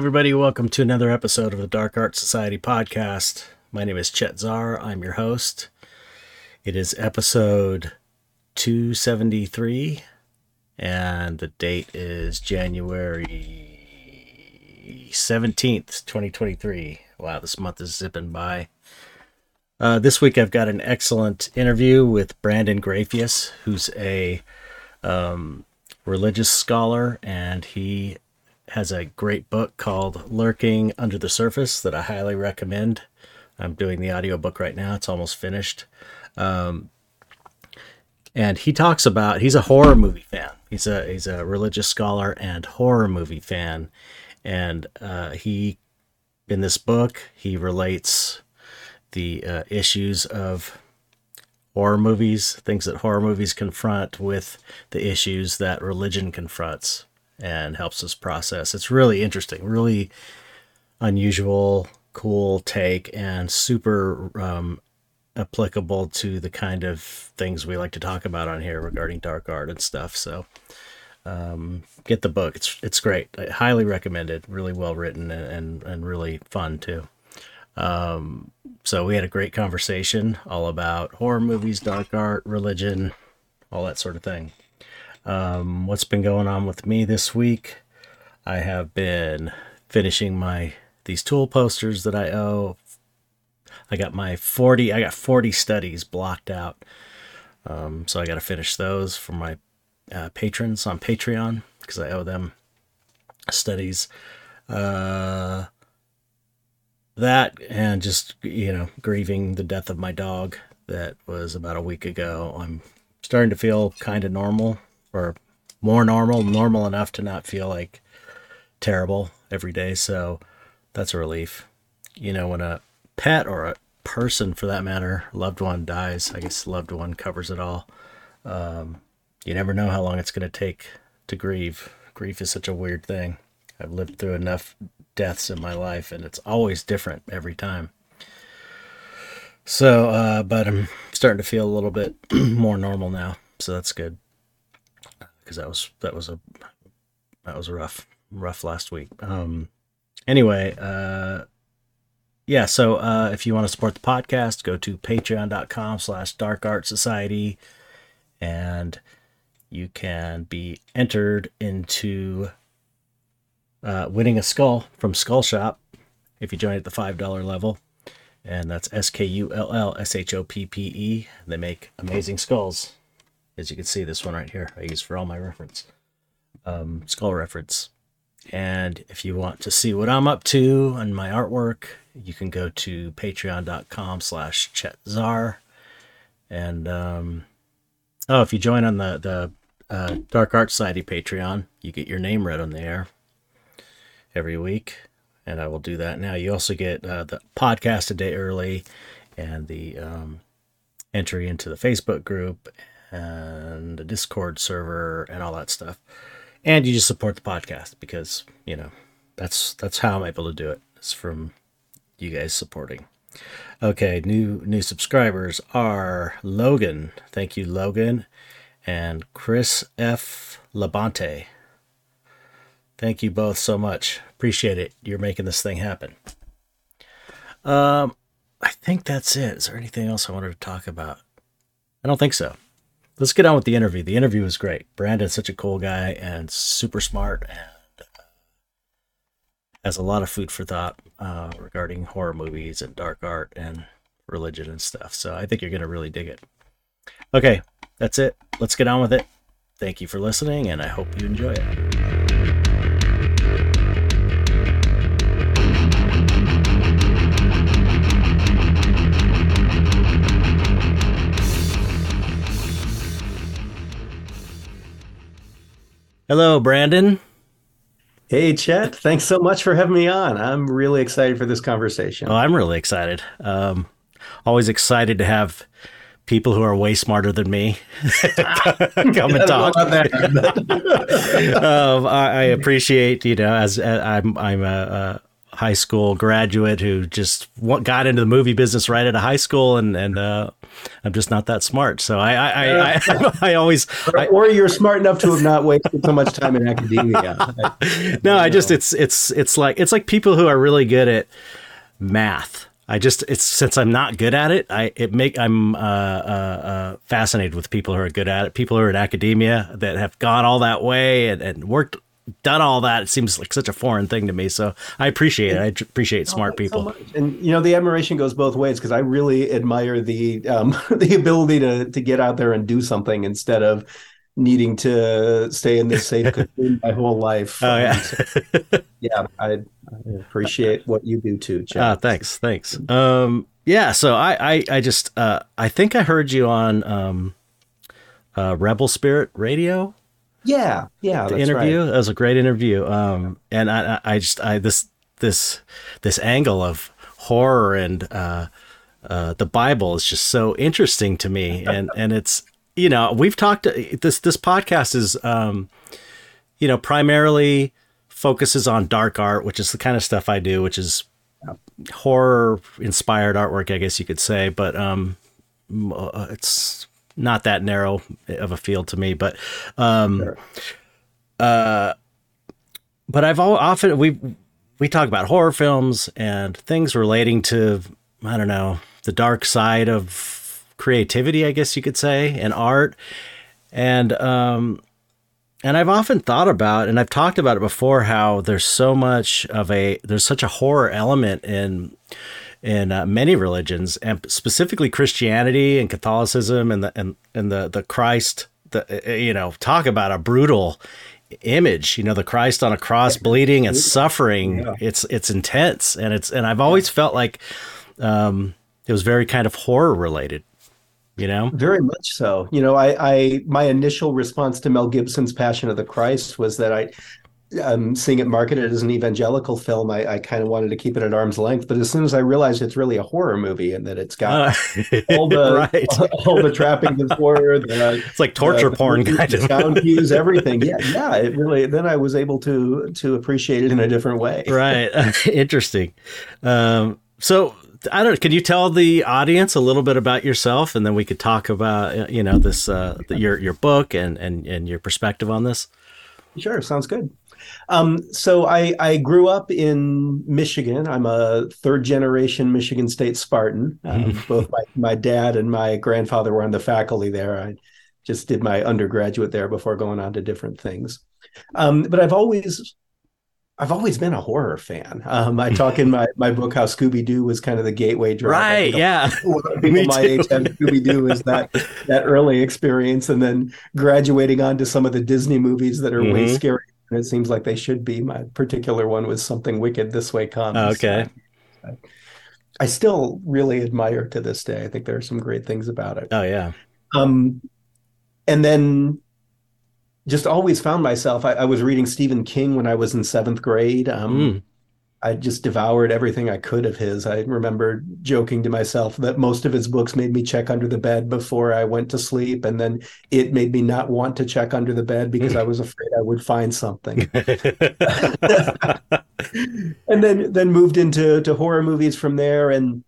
Everybody. Welcome to another episode of the Dark Art Society podcast. My name is Chet Zar. I'm your host. It is episode 273, and the date is January 17th, 2023. Wow, this month is zipping by. Uh, this week, I've got an excellent interview with Brandon Grafius, who's a um, religious scholar, and he has a great book called Lurking Under the Surface that I highly recommend. I'm doing the audiobook right now, it's almost finished. Um, and he talks about he's a horror movie fan. He's a he's a religious scholar and horror movie fan, and uh, he in this book he relates the uh, issues of horror movies, things that horror movies confront, with the issues that religion confronts and helps us process. It's really interesting, really unusual, cool take, and super um, applicable to the kind of things we like to talk about on here regarding dark art and stuff. So um, get the book; it's it's great. I highly recommend it. Really well written and and, and really fun too. Um, so we had a great conversation all about horror movies, dark art, religion, all that sort of thing. Um, what's been going on with me this week? I have been finishing my these tool posters that I owe. I got my 40 I got 40 studies blocked out. Um, so I got to finish those for my uh, patrons on Patreon because I owe them studies. Uh, that and just you know grieving the death of my dog that was about a week ago. I'm starting to feel kind of normal or more normal, normal enough to not feel like terrible every day. So that's a relief. You know, when a pet or a person for that matter, loved one dies, I guess loved one covers it all. Um, you never know how long it's going to take to grieve. Grief is such a weird thing. I've lived through enough deaths in my life, and it's always different every time. So, uh, but I'm starting to feel a little bit more normal now, so that's good because that was that was a that was a rough rough last week. Um, anyway, uh, yeah. So uh, if you want to support the podcast, go to Patreon.com/slash Dark Art Society, and you can be entered into uh, winning a skull from Skull Shoppe if you join at the five dollar level. And that's S K U L L S H O P P E. They make amazing skulls as you can see this one right here I use for all my reference. Um, skull reference. And if you want to see what I'm up to and my artwork you can go to patreon.com slash chetzar and um, oh if you join on the the uh, Dark Art Society Patreon you get your name read on the air every week. And I will do that now. You also get uh, the podcast a day early and the um, entry into the Facebook group and a Discord server and all that stuff. And you just support the podcast because, you know, that's that's how I'm able to do it. It's from you guys supporting. Okay, new new subscribers are Logan. Thank you, Logan, and Chris F. Labonte. Thank you both so much. Appreciate it. You're making this thing happen. Um, I think that's it. Is there anything else I wanted to talk about? I don't think so let's get on with the interview. The interview was great. Brandon's such a cool guy and super smart and uh, has a lot of food for thought uh, regarding horror movies and dark art and religion and stuff. So I think you're going to really dig it. Okay, that's it. Let's get on with it. Thank you for listening, and I hope you enjoy it. Hello, Brandon. Hey, Chet. Thanks so much for having me on. I'm really excited for this conversation. Oh, I'm really excited. Um, always excited to have people who are way smarter than me come and talk. um, I, I, appreciate, you know, as, as I'm, I'm a, a, high school graduate who just got into the movie business right out of high school and, and, uh, I'm just not that smart. So I I I, I, I always or, or, you're smart enough to have not wasted so much time in academia. no, I just it's it's it's like it's like people who are really good at math. I just it's since I'm not good at it, I it make I'm uh, uh, uh, fascinated with people who are good at it. People who are in academia that have gone all that way and, and worked done all that. It seems like such a foreign thing to me. So I appreciate it. I appreciate oh, smart people. So and you know, the admiration goes both ways because I really admire the um, the ability to to get out there and do something instead of needing to stay in this safe cocoon my whole life. Oh yeah, so, yeah. I, I, appreciate what you do too. Chad. Ah, thanks, thanks. Um, yeah. So I, I, I just, uh, I think I heard you on um, uh, Rebel Spirit Radio. Yeah, yeah. The interview. Right. That was a great interview. Um, and I, I just, I this, this, this angle of horror and uh, uh, the Bible is just so interesting to me, and and it's you know, we've talked this this podcast is um you know, primarily focuses on dark art, which is the kind of stuff I do, which is horror inspired artwork, I guess you could say, but um uh, it's not that narrow of a field to me, but um sure. uh but I've all, often we we talk about horror films and things relating to I don't know, the dark side of creativity, I guess you could say, and art. And um, and I've often thought about, and I've talked about it before, how there's so much of a there's such a horror element in in uh, many religions, and specifically Christianity and Catholicism, and the and and the the Christ, the uh, you know, talk about a brutal image you know the christ on a cross bleeding and suffering. Yeah. it's it's intense and it's and i've always felt like um it was very kind of horror related you know? Very much so. You know i i my initial response to mel gibson's passion of the christ was that i um, seeing it marketed as an evangelical film, I, I kind of wanted to keep it at arm's length. But as soon as I realized it's really a horror movie and that it's got uh, all the right. all, the trappings of horror, the, it's like torture the, porn the, kind of sound cues, everything. Yeah, yeah. It really. Then I was able to to appreciate it in a different way. Right. Interesting. Um, so I don't. Can you tell the audience a little bit about yourself, and then we could talk about uh, you know this uh, your your book and and and your perspective on this. Sure, sounds good. Um, so I, I grew up in Michigan. I'm a third generation Michigan State Spartan. Um, both my, my dad and my grandfather were on the faculty there. I just did my undergraduate there before going on to different things. Um, but I've always I've always been a horror fan. Um, I talk in my, my book how Scooby Doo was kind of the gateway drug. Right. Yeah. People my age have Scooby Doo is that that early experience, and then graduating onto some of the Disney movies that are mm-hmm. way scarier. And it seems like they should be. My particular one was something wicked. This way comes. Okay. I still really admire to this day. I think there are some great things about it. Oh yeah. Um, and then just always found myself. I, I, was reading Stephen King when I was in seventh grade. Um, mm. I just devoured everything I could of his. I remember joking to myself that most of his books made me check under the bed before I went to sleep, and then it made me not want to check under the bed because I was afraid I would find something. and then then moved into to horror movies from there, and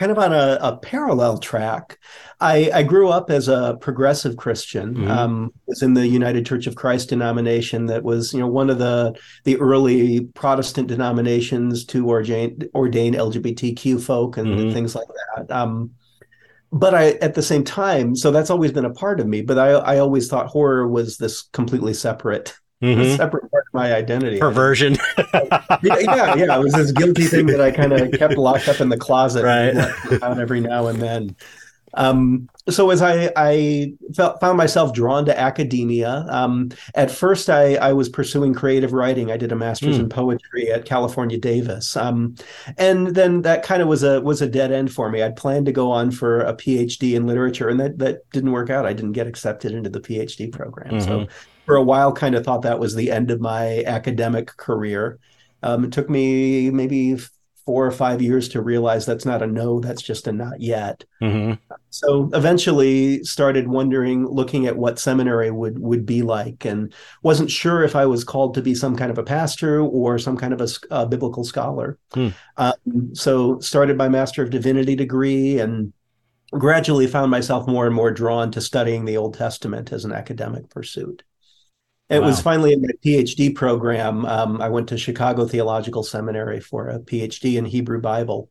kind of on a, a parallel track. I, I, grew up as a progressive Christian. Mm-hmm. Um, was in the United Church of Christ denomination that was, you know, one of the the early Protestant denominations to ordain ordain LGBTQ folk and, mm-hmm. things like that. Um, but I, at the same time, so that's always been a part of me. But I, I always thought horror was this completely separate mm-hmm. separate part of my identity. Perversion. yeah, yeah, yeah. It was this guilty thing that I kind of kept locked up in the closet right. out every now and then. Um, so as I, I felt, found myself drawn to academia, um, at first I, I was pursuing creative writing. I did a master's mm. in poetry at California Davis, um, and then that kind of was a was a dead end for me. I'd planned to go on for a PhD in literature, and that that didn't work out. I didn't get accepted into the PhD program, mm-hmm. so for a while kind of thought that was the end of my academic career. Um, it took me maybe four or five years to realize that's not a no, that's just a not yet. Mm-hmm. So eventually started wondering, looking at what seminary would would be like, and wasn't sure if I was called to be some kind of a pastor or some kind of a, a biblical scholar. Mm. Um, so started my Master of Divinity degree and gradually found myself more and more drawn to studying the Old Testament as an academic pursuit. It wow. was finally in my PhD program. Um, I went to Chicago Theological Seminary for a PhD in Hebrew Bible.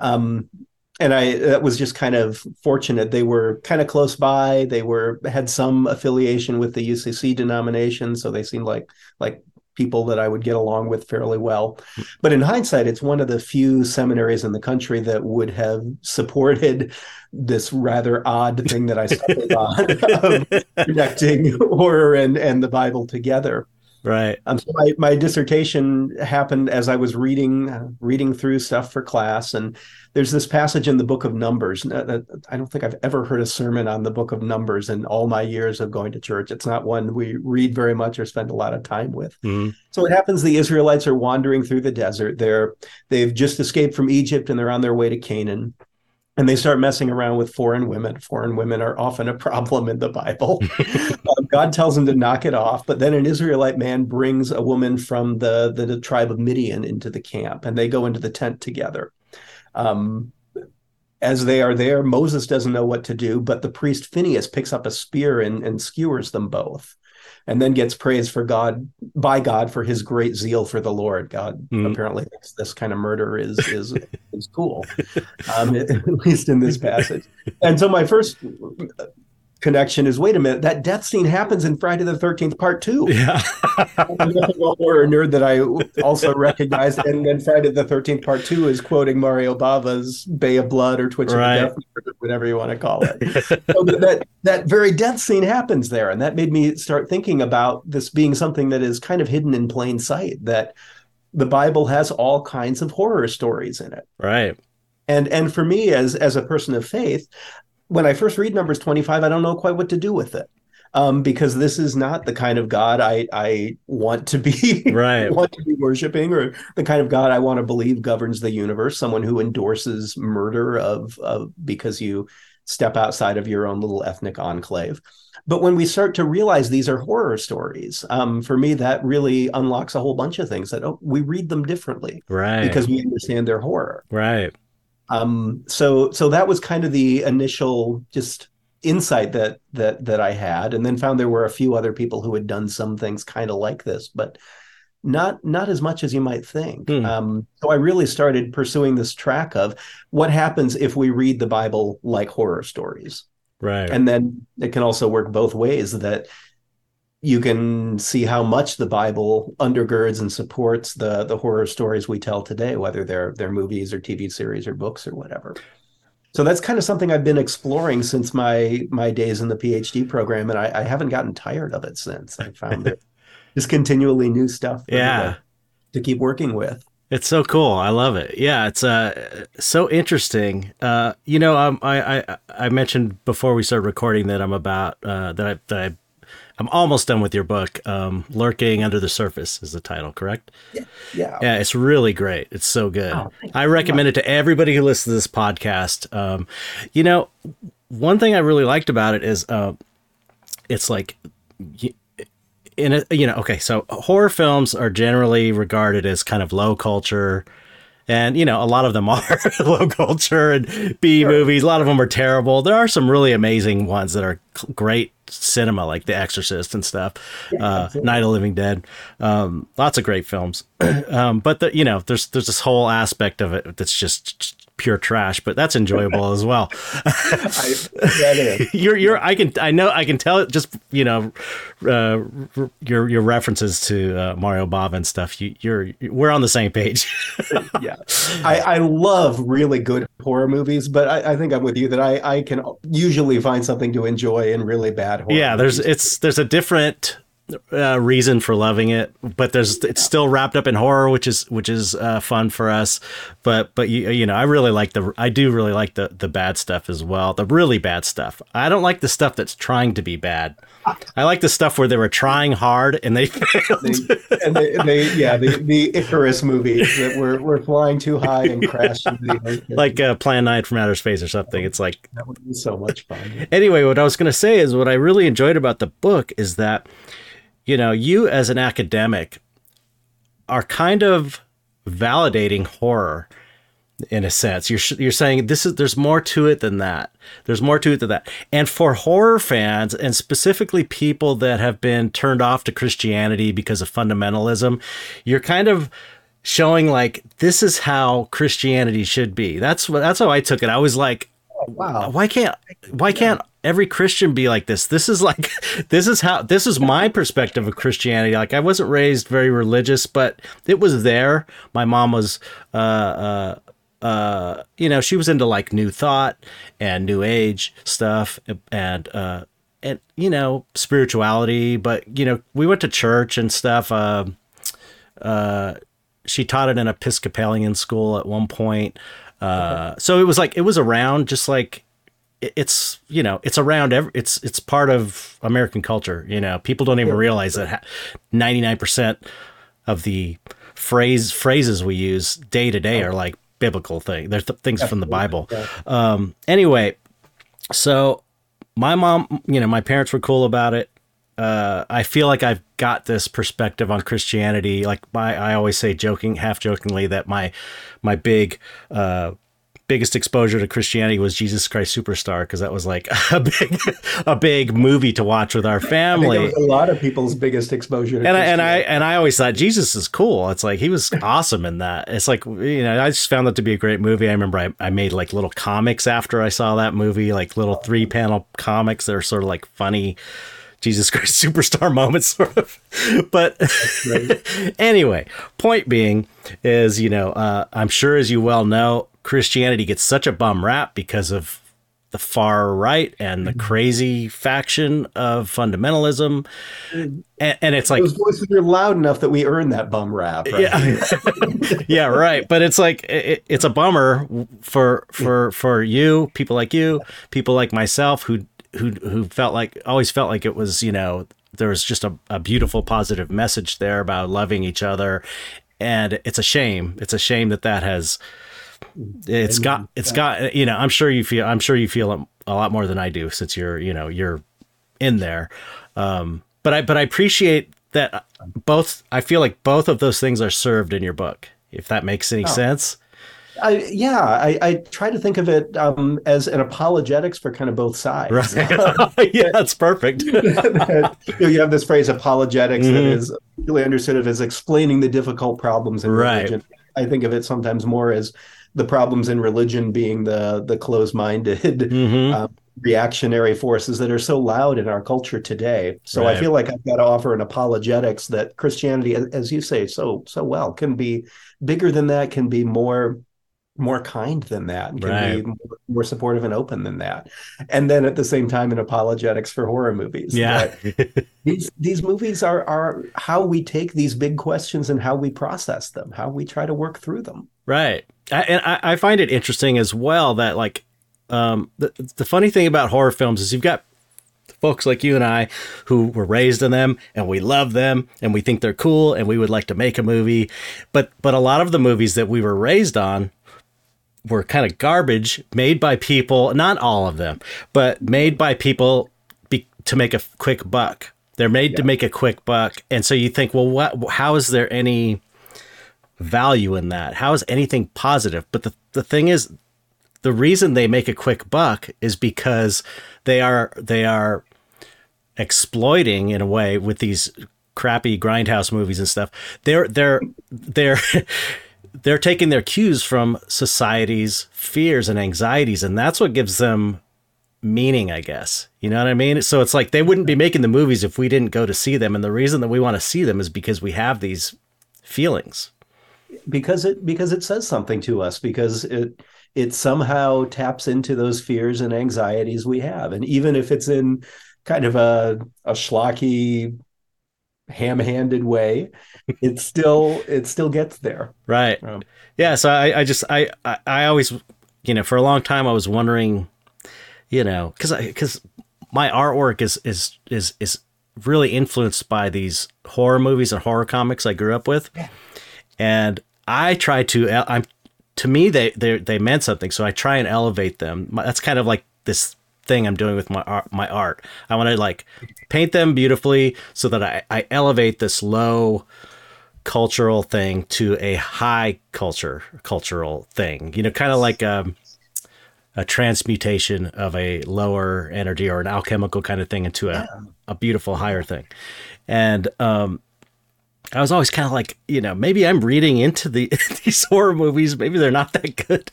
Um, and I that was just kind of fortunate. They were kind of close by. They were had some affiliation with the UCC denomination, so they seemed like like people that I would get along with fairly well. But in hindsight, it's one of the few seminaries in the country that would have supported this rather odd thing that I stumbled on of connecting horror and, and the Bible together. Right. Um, so my, my dissertation happened as I was reading uh, reading through stuff for class, and there's this passage in the Book of Numbers. Uh, I don't think I've ever heard a sermon on the Book of Numbers in all my years of going to church. It's not one we read very much or spend a lot of time with. Mm-hmm. So it happens the Israelites are wandering through the desert. They're they've just escaped from Egypt and they're on their way to Canaan and they start messing around with foreign women. Foreign women are often a problem in the Bible. uh, God tells them to knock it off, but then an Israelite man brings a woman from the, the, the tribe of Midian into the camp, and they go into the tent together. Um, as they are there, Moses doesn't know what to do, but the priest Phinehas picks up a spear and, and skewers them both and then gets praised for God by God for his great zeal for the Lord. God mm. apparently thinks this kind of murder is is is cool, um, at least in this passage. And so my first connection is wait a minute that death scene happens in friday the 13th part two. Yeah. Horror nerd that i also recognized and then friday the 13th part two is quoting mario bava's bay of blood or twitch right. of death whatever you want to call it. So that that very death scene happens there. And that made me start thinking about this being something that is kind of hidden in plain sight that the bible has all kinds of horror stories in it. Right. And and for me as as a person of faith when I first read Numbers 25, I don't know quite what to do with it. Um, because this is not the kind of God I I want to be right want to be worshiping, or the kind of God I want to believe governs the universe. Someone who endorses murder of of because you step outside of your own little ethnic enclave. But when we start to realize these are horror stories, um, for me that really unlocks a whole bunch of things that oh, we read them differently, right? Because we understand their horror, right? Um, so so that was kind of the initial just insight that that that I had, and then found there were a few other people who had done some things kind of like this, but not not as much as you might think. Hmm. Um, so I really started pursuing this track of what happens if we read the Bible like horror stories, right? And then it can also work both ways. That you can see how much the Bible undergirds and supports the the horror stories we tell today, whether they're they're movies or TV series or books or whatever. So that's kind of something I've been exploring since my my days in the PhD program, and I, I haven't gotten tired of it since. I found that just continually new stuff. yeah, to, to keep working with. It's so cool. I love it. Yeah, it's uh so interesting. Uh, you know, um, I I I mentioned before we started recording that I'm about uh, that I that I I'm almost done with your book. Um, Lurking Under the Surface is the title, correct? Yeah. Yeah. Yeah, it's really great. It's so good. Oh, I recommend it to everybody who listens to this podcast. Um, you know, one thing I really liked about it is uh, it's like in a you know okay so horror films are generally regarded as kind of low culture and you know a lot of them are low culture and B sure. movies. A lot of them are terrible. There are some really amazing ones that are great cinema, like The Exorcist and stuff, yeah, uh, Night of Living Dead. Um, lots of great films. um, but the, you know, there's there's this whole aspect of it that's just pure trash, but that's enjoyable as well. I, you're, you're, I can, I know, I can tell it just, you know, uh, your, your references to uh, Mario Bava and stuff. You, you're, we're on the same page. yeah. I, I love really good horror movies, but I, I think I'm with you that I, I can usually find something to enjoy in really bad horror. Yeah. There's, movies. it's, there's a different, uh, reason for loving it, but there's it's still wrapped up in horror, which is which is uh, fun for us. But but you you know I really like the I do really like the the bad stuff as well, the really bad stuff. I don't like the stuff that's trying to be bad. I like the stuff where they were trying hard and they failed. They, and they, they, yeah, the, the Icarus movies that were, were flying too high and crashing into the ocean. Like uh, Plan 9 from Outer Space or something. It's like. That would be so much fun. Anyway, what I was going to say is what I really enjoyed about the book is that you know, you as an academic are kind of validating horror in a sense. You're you're saying this is there's more to it than that. There's more to it than that. And for horror fans and specifically people that have been turned off to Christianity because of fundamentalism, you're kind of showing like this is how Christianity should be. That's what that's how I took it. I was like, wow. Why can't why can't every Christian be like this? This is like this is how this is my perspective of Christianity. Like I wasn't raised very religious, but it was there. My mom was uh uh uh, you know, she was into like new thought and new age stuff and, uh, and, you know, spirituality, but, you know, we went to church and stuff. Uh, uh, she taught at an Episcopalian school at one point. Uh, okay. so it was like, it was around just like, it's you know it's around every it's it's part of american culture you know people don't even realize that 99% of the phrase phrases we use day to day are like biblical thing. There's th- things from the Bible. Um, anyway, so my mom, you know, my parents were cool about it. Uh, I feel like I've got this perspective on Christianity. Like my, I always say, joking, half jokingly, that my my big uh, biggest exposure to Christianity was Jesus Christ Superstar because that was like a big a big movie to watch with our family. a lot of people's biggest exposure. and I, and I and I always thought Jesus is cool. It's like he was awesome in that. It's like you know I just found that to be a great movie. I remember I, I made like little comics after I saw that movie, like little three panel comics that are sort of like funny. Jesus Christ superstar moments, sort of. But right. anyway, point being is, you know, uh, I'm sure as you well know, Christianity gets such a bum rap because of the far right and the crazy faction of fundamentalism, and, and it's like those voices are loud enough that we earn that bum rap. Right? Yeah, yeah, right. But it's like it, it's a bummer for for for you, people like you, people like myself who who who felt like always felt like it was you know there was just a, a beautiful positive message there about loving each other, and it's a shame. It's a shame that that has it's got it's got you know i'm sure you feel i'm sure you feel it a lot more than i do since you're you know you're in there um but i but i appreciate that both i feel like both of those things are served in your book if that makes any oh. sense I, yeah, I, I, try to think of it um, as an apologetics for kind of both sides. Right. yeah, that's perfect. that, you, know, you, have this phrase apologetics mm-hmm. that is really understood as explaining the difficult problems in right. religion. I think of it sometimes more as the problems in religion being the the closed-minded mm-hmm. um, reactionary forces that are so loud in our culture today so right. i feel like i've got to offer an apologetics that christianity as you say so so well can be bigger than that can be more more kind than that can right. be more, supportive and open than that and then at the same time an apologetics for horror movies yeah these these movies are are how we take these big questions and how we process them how we try to work through them right I, and I, I find it interesting as well that like um, the, the funny thing about horror films is you've got folks like you and I who were raised in them and we love them and we think they're cool and we would like to make a movie. But but a lot of the movies that we were raised on were kind of garbage made by people, not all of them, but made by people be, to make a quick buck. They're made yeah. to make a quick buck. And so you think, well, what how is there any value in that? How is anything positive? But the, the thing is, the reason they make a quick buck is because they are they are exploiting in a way with these crappy grindhouse movies and stuff. They're they're they're they're taking their cues from society's fears and anxieties, and that's what gives them meaning, I guess. You know what I mean? So it's like they wouldn't be making the movies if we didn't go to see them, and the reason that we want to see them is because we have these feelings because it because it says something to us because it it somehow taps into those fears and anxieties we have and even if it's in kind of a a schlocky ham-handed way it still it still gets there. Right. Um, yeah so I, I just I, I i always you know for a long time i was wondering you know because I because my artwork is is is is really influenced by these horror movies and horror comics i grew up with. Yeah. And I try to I'm to me they they they meant something, so I try and elevate them. That's kind of like this thing I'm doing with my art. My art, I want to like paint them beautifully so that I I elevate this low cultural thing to a high culture cultural thing. You know, kind of like a, um, a transmutation of a lower energy or an alchemical kind of thing into a, yeah. a beautiful higher thing. And um, I was always kind of like, you know, maybe I'm reading into the these horror movies. Maybe they're not that good,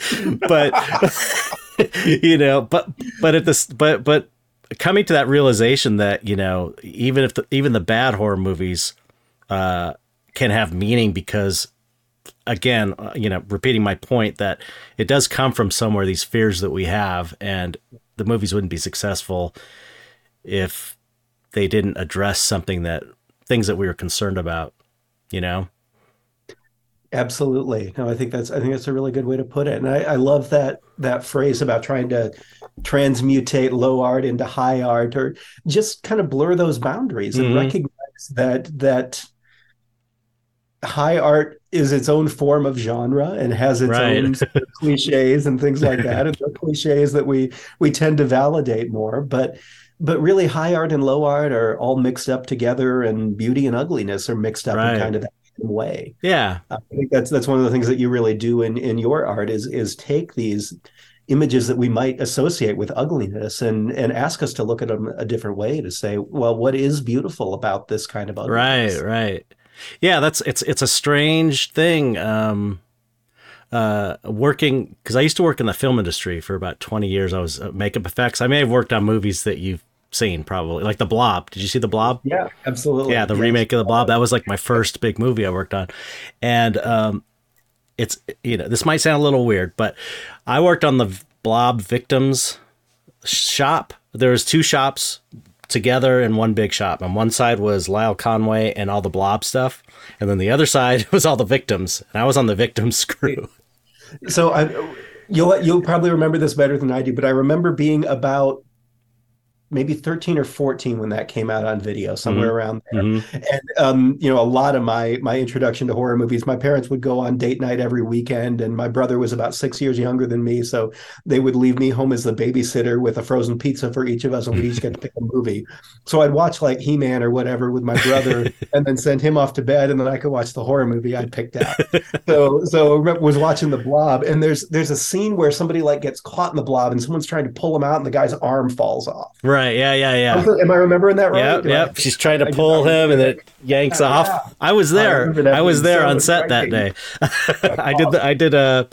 but you know, but but at this, but but coming to that realization that you know, even if the, even the bad horror movies uh, can have meaning because, again, uh, you know, repeating my point that it does come from somewhere these fears that we have, and the movies wouldn't be successful if they didn't address something that things that we were concerned about you know absolutely no i think that's i think that's a really good way to put it and i, I love that that phrase about trying to transmutate low art into high art or just kind of blur those boundaries mm-hmm. and recognize that that high art is its own form of genre and has its right. own cliches and things like that and the cliches that we we tend to validate more but but really high art and low art are all mixed up together and beauty and ugliness are mixed up right. in kind of that way yeah i think that's that's one of the things that you really do in in your art is is take these images that we might associate with ugliness and and ask us to look at them a different way to say well what is beautiful about this kind of ugliness right right yeah that's it's it's a strange thing um uh, working because I used to work in the film industry for about 20 years. I was uh, makeup effects. I may have worked on movies that you've seen probably. Like the blob. Did you see the blob? Yeah absolutely. Yeah the yes. remake of the blob. That was like my first big movie i worked on. And um it's you know this might sound a little weird but i worked on the blob victims shop. There was two shops together in one big shop and one side was lyle conway and all the blob stuff and then the other side was all the victims and i was on the victims crew so I, you'll you'll probably remember this better than I do, but I remember being about maybe 13 or 14 when that came out on video somewhere mm-hmm. around there. Mm-hmm. and um, you know a lot of my my introduction to horror movies my parents would go on date night every weekend and my brother was about six years younger than me so they would leave me home as the babysitter with a frozen pizza for each of us and we each get to pick a movie. So i'd watch like he-man or whatever with my brother and then send him off to bed and then i could watch the horror movie i'd picked out. So so was watching the blob and there's there's a scene where somebody like gets caught in the blob and someone's trying to pull him out and the guy's arm falls off. Right Right. Yeah. Yeah. Yeah. Am I remembering that right? Yep. Yep. I, She's trying to pull him, and it yanks yeah, off. Yeah. I was there. I, I was there so on set that day. I did. The, I did. Uh,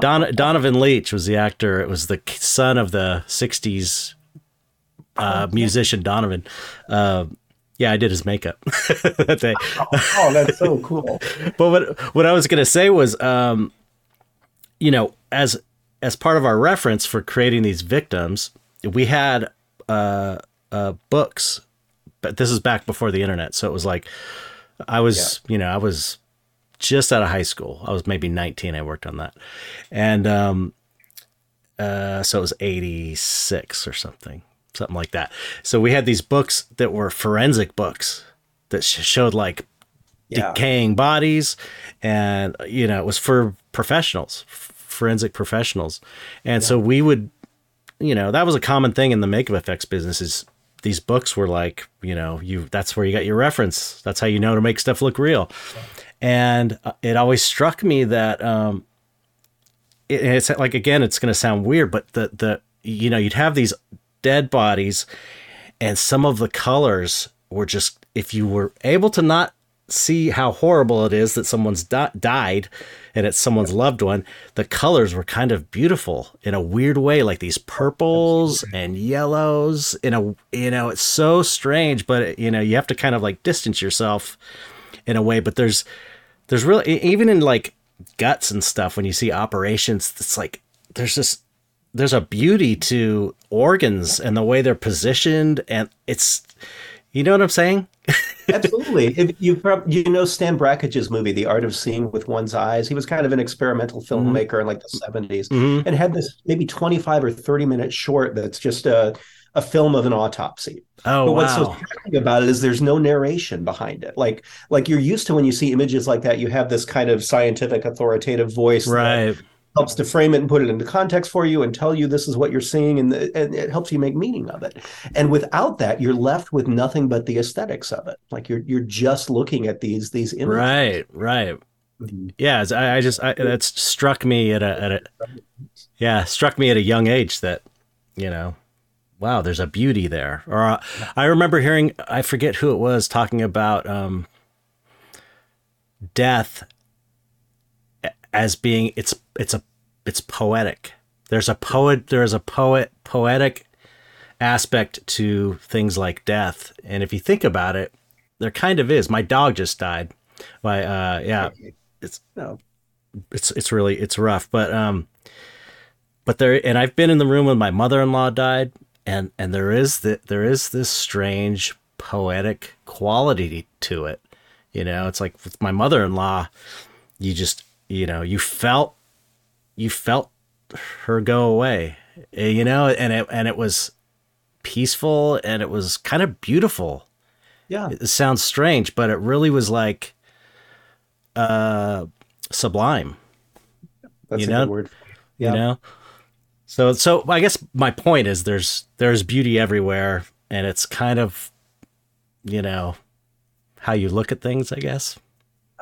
Don, Donovan Leitch was the actor. It was the son of the '60s uh, musician Donovan. Uh, yeah, I did his makeup that day. oh, that's so cool. but what what I was gonna say was, um, you know, as as part of our reference for creating these victims, we had uh, uh, books, but this is back before the internet. So it was like, I was, yeah. you know, I was just out of high school. I was maybe 19. I worked on that. And, um, uh, so it was 86 or something, something like that. So we had these books that were forensic books that showed like yeah. decaying bodies. And, you know, it was for professionals, forensic professionals. And yeah. so we would you know, that was a common thing in the makeup effects business is these books were like, you know, you that's where you got your reference. That's how you know to make stuff look real. And uh, it always struck me that um it, it's like again, it's going to sound weird, but the the you know, you'd have these dead bodies and some of the colors were just if you were able to not see how horrible it is that someone's di- died and it's someone's loved one, the colors were kind of beautiful in a weird way, like these purples and yellows. In a you know, it's so strange, but you know, you have to kind of like distance yourself in a way. But there's there's really even in like guts and stuff when you see operations, it's like there's this there's a beauty to organs and the way they're positioned, and it's you know what I'm saying? Absolutely. If you you know Stan Brakhage's movie, The Act of Seeing with One's Eyes. He was kind of an experimental mm-hmm. filmmaker mm-hmm. in like the 70s mm-hmm. and had this maybe 25 or 30 minute short that's just a a film of an autopsy. Oh, but what's wow. so striking about it is there's no narration behind it. Like like you're used to when you see images like that, you have this kind of scientific authoritative voice right. that helps to frame it and put it into context for you and tell you this is what you're seeing and, the, and it helps you make meaning of it. And without that you're left with nothing but the aesthetics of it. Like you're you're just looking at these these images. Right right. Mm-hmm. yeah I, I just I, that struck me at a, at a yeah struck me at a young age that you know wow there's a beauty there. Or uh, i remember hearing i forget who it was talking about um death as being it's it's a it's poetic. There's a poet there's a poet poetic aspect to things like death. And if you think about it, there kind of is. My dog just died. My uh yeah. It's no. It's it's really it's rough. But um but there and I've been in the room when my mother-in-law died and and there is the, there is this strange poetic quality to it. You know, it's like with my mother-in-law, you just you know, you felt you felt her go away, eh, you know, and it and it was peaceful and it was kind of beautiful. Yeah, it sounds strange, but it really was like uh sublime. That's you a know? good word. Yeah. You know, so so I guess my point is there's there's beauty everywhere, and it's kind of you know how you look at things, I guess.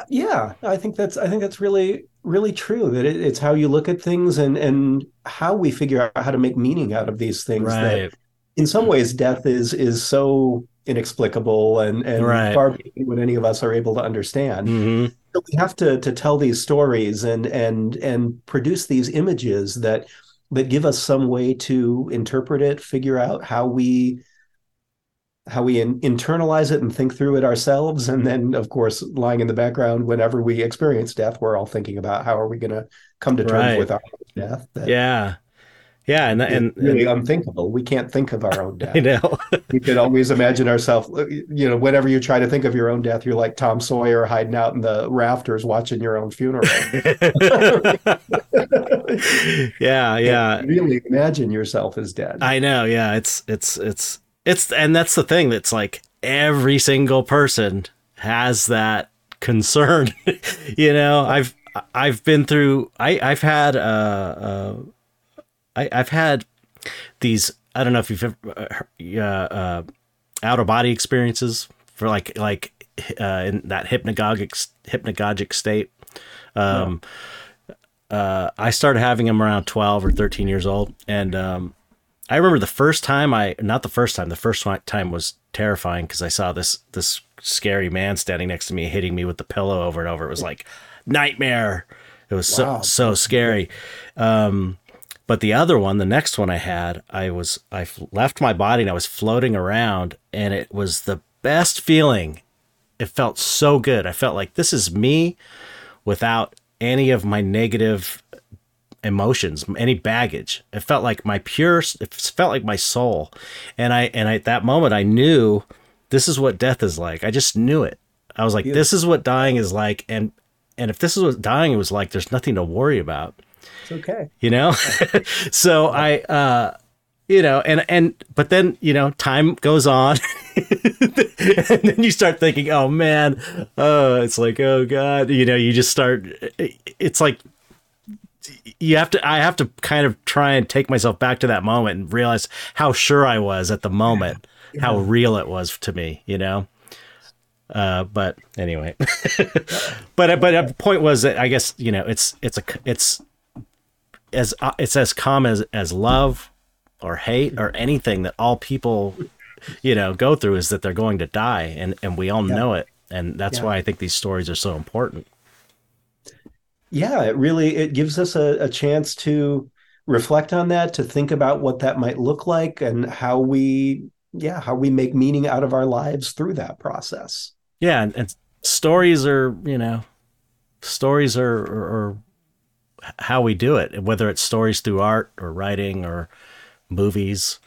Yeah, I think that's I think that's really really true that it, it's how you look at things and and how we figure out how to make meaning out of these things. Right. That in some ways, death is is so inexplicable and and right. far beyond what any of us are able to understand. Mm-hmm. So we have to to tell these stories and and and produce these images that that give us some way to interpret it, figure out how we how we in, internalize it and think through it ourselves. And then of course lying in the background whenever we experience death we're all thinking about how are we going to come to terms right. with our death that yeah. Yeah and and really and, unthinkable. We can't think of our own death i know. we could always imagine ourselves uh, you know whenever you try to think of your own death you're like tom sawyer hiding out in the rafters watching your own funeral. Yeah yeah. really imagine yourself as dead. I know. Yeah it's it's it's it's and that's the thing that's like every single person has that concern. you know, I've I've been through I I've had uh, uh I I've had these I don't know if you've ever uh, uh out of body experiences for like like uh, in that hypnagogic hypnagogic state. Um, uh, I started having them around twelve or thirteen years old, and um, I remember the first time I not the first time the first time was terrifying because I saw this this scary man standing next to me hitting me with the pillow over and over. It was like nightmare. It was wow. so so scary. Um, but the other one, the next one I had, I was I left my body and I was floating around, and it was the best feeling. It felt so good. I felt like this is me without any of my negative emotions, any baggage. It felt like my pure, it felt like my soul. And I, and I, at that moment, I knew this is what death is like. I just knew it. I was like, this is what dying is like. And, and if this is what dying was like, there's nothing to worry about. It's okay. You know? so I, uh, you know, and, and, but then, you know, time goes on and then you start thinking, oh man, oh, it's like, oh God, you know, you just start, it's like you have to I have to kind of try and take myself back to that moment and realize how sure I was at the moment, yeah. how real it was to me, you know. Uh, but anyway, but but the point was that I guess you know it's it's a it's as it's as common as as love or hate or anything that all people you know go through is that they're going to die and and we all yeah. know it and that's yeah. why I think these stories are so important yeah, it really it gives us a, a chance to reflect on that, to think about what that might look like and how we yeah, how we make meaning out of our lives through that process. Yeah, and, and stories are, you know, stories are, are, are how we do it, whether it's stories through art or writing or movies.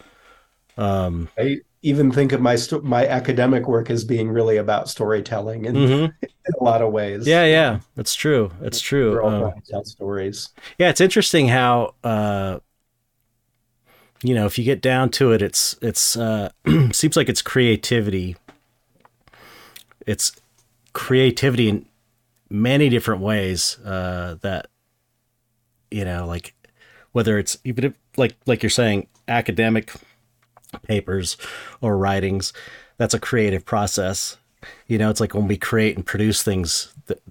Um, I, even think of my my academic work as being really about storytelling in, mm-hmm. in a lot of ways. Yeah, yeah, that's true. It's true. We're Uh, tell stories. Yeah, it's interesting how uh, you know if you get down to it, it's it's uh, seems like it's creativity. It's creativity in many different ways uh, that you know, like whether it's even if like like you're saying academic papers or writings, that's a creative process. You know, it's like when we create and produce things that,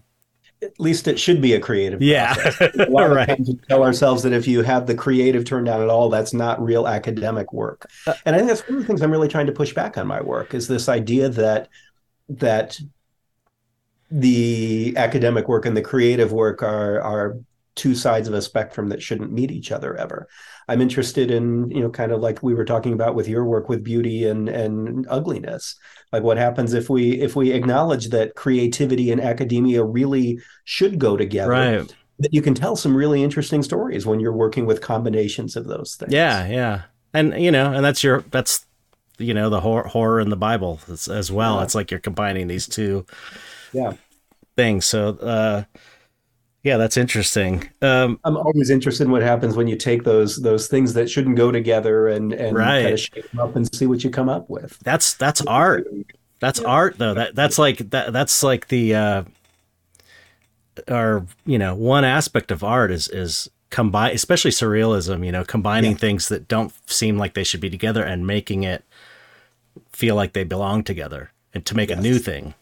at least it should be a creative yeah. a lot of times we tell ourselves that if you have the creative turned down at all that's not real academic work. Uh, and i think that's one of the things i'm really trying to push back on my work is this idea that that the academic work and the creative work are are two sides of a spectrum that shouldn't meet each other ever i'm interested in you know kind of like we were talking about with your work with beauty and and ugliness. Like what happens if we if we acknowledge that creativity and academia really should go together? Right. That you can tell some really interesting stories when you're working with combinations of those things. Yeah yeah. And you know and that's your that's you know the horror, horror in the bible as, as well. Yeah. it's like you're combining these two yeah. things. So uh yeah, that's interesting. Um, I'm always interested in what happens when you take those those things that shouldn't go together and and right. kind of shake them up and see what you come up with. That's that's art. That's yeah. art though. That that's like that that's like the uh or you know, one aspect of art is is combine especially surrealism, you know, combining yeah. things that don't seem like they should be together and making it feel like they belong together and to make yes. a new thing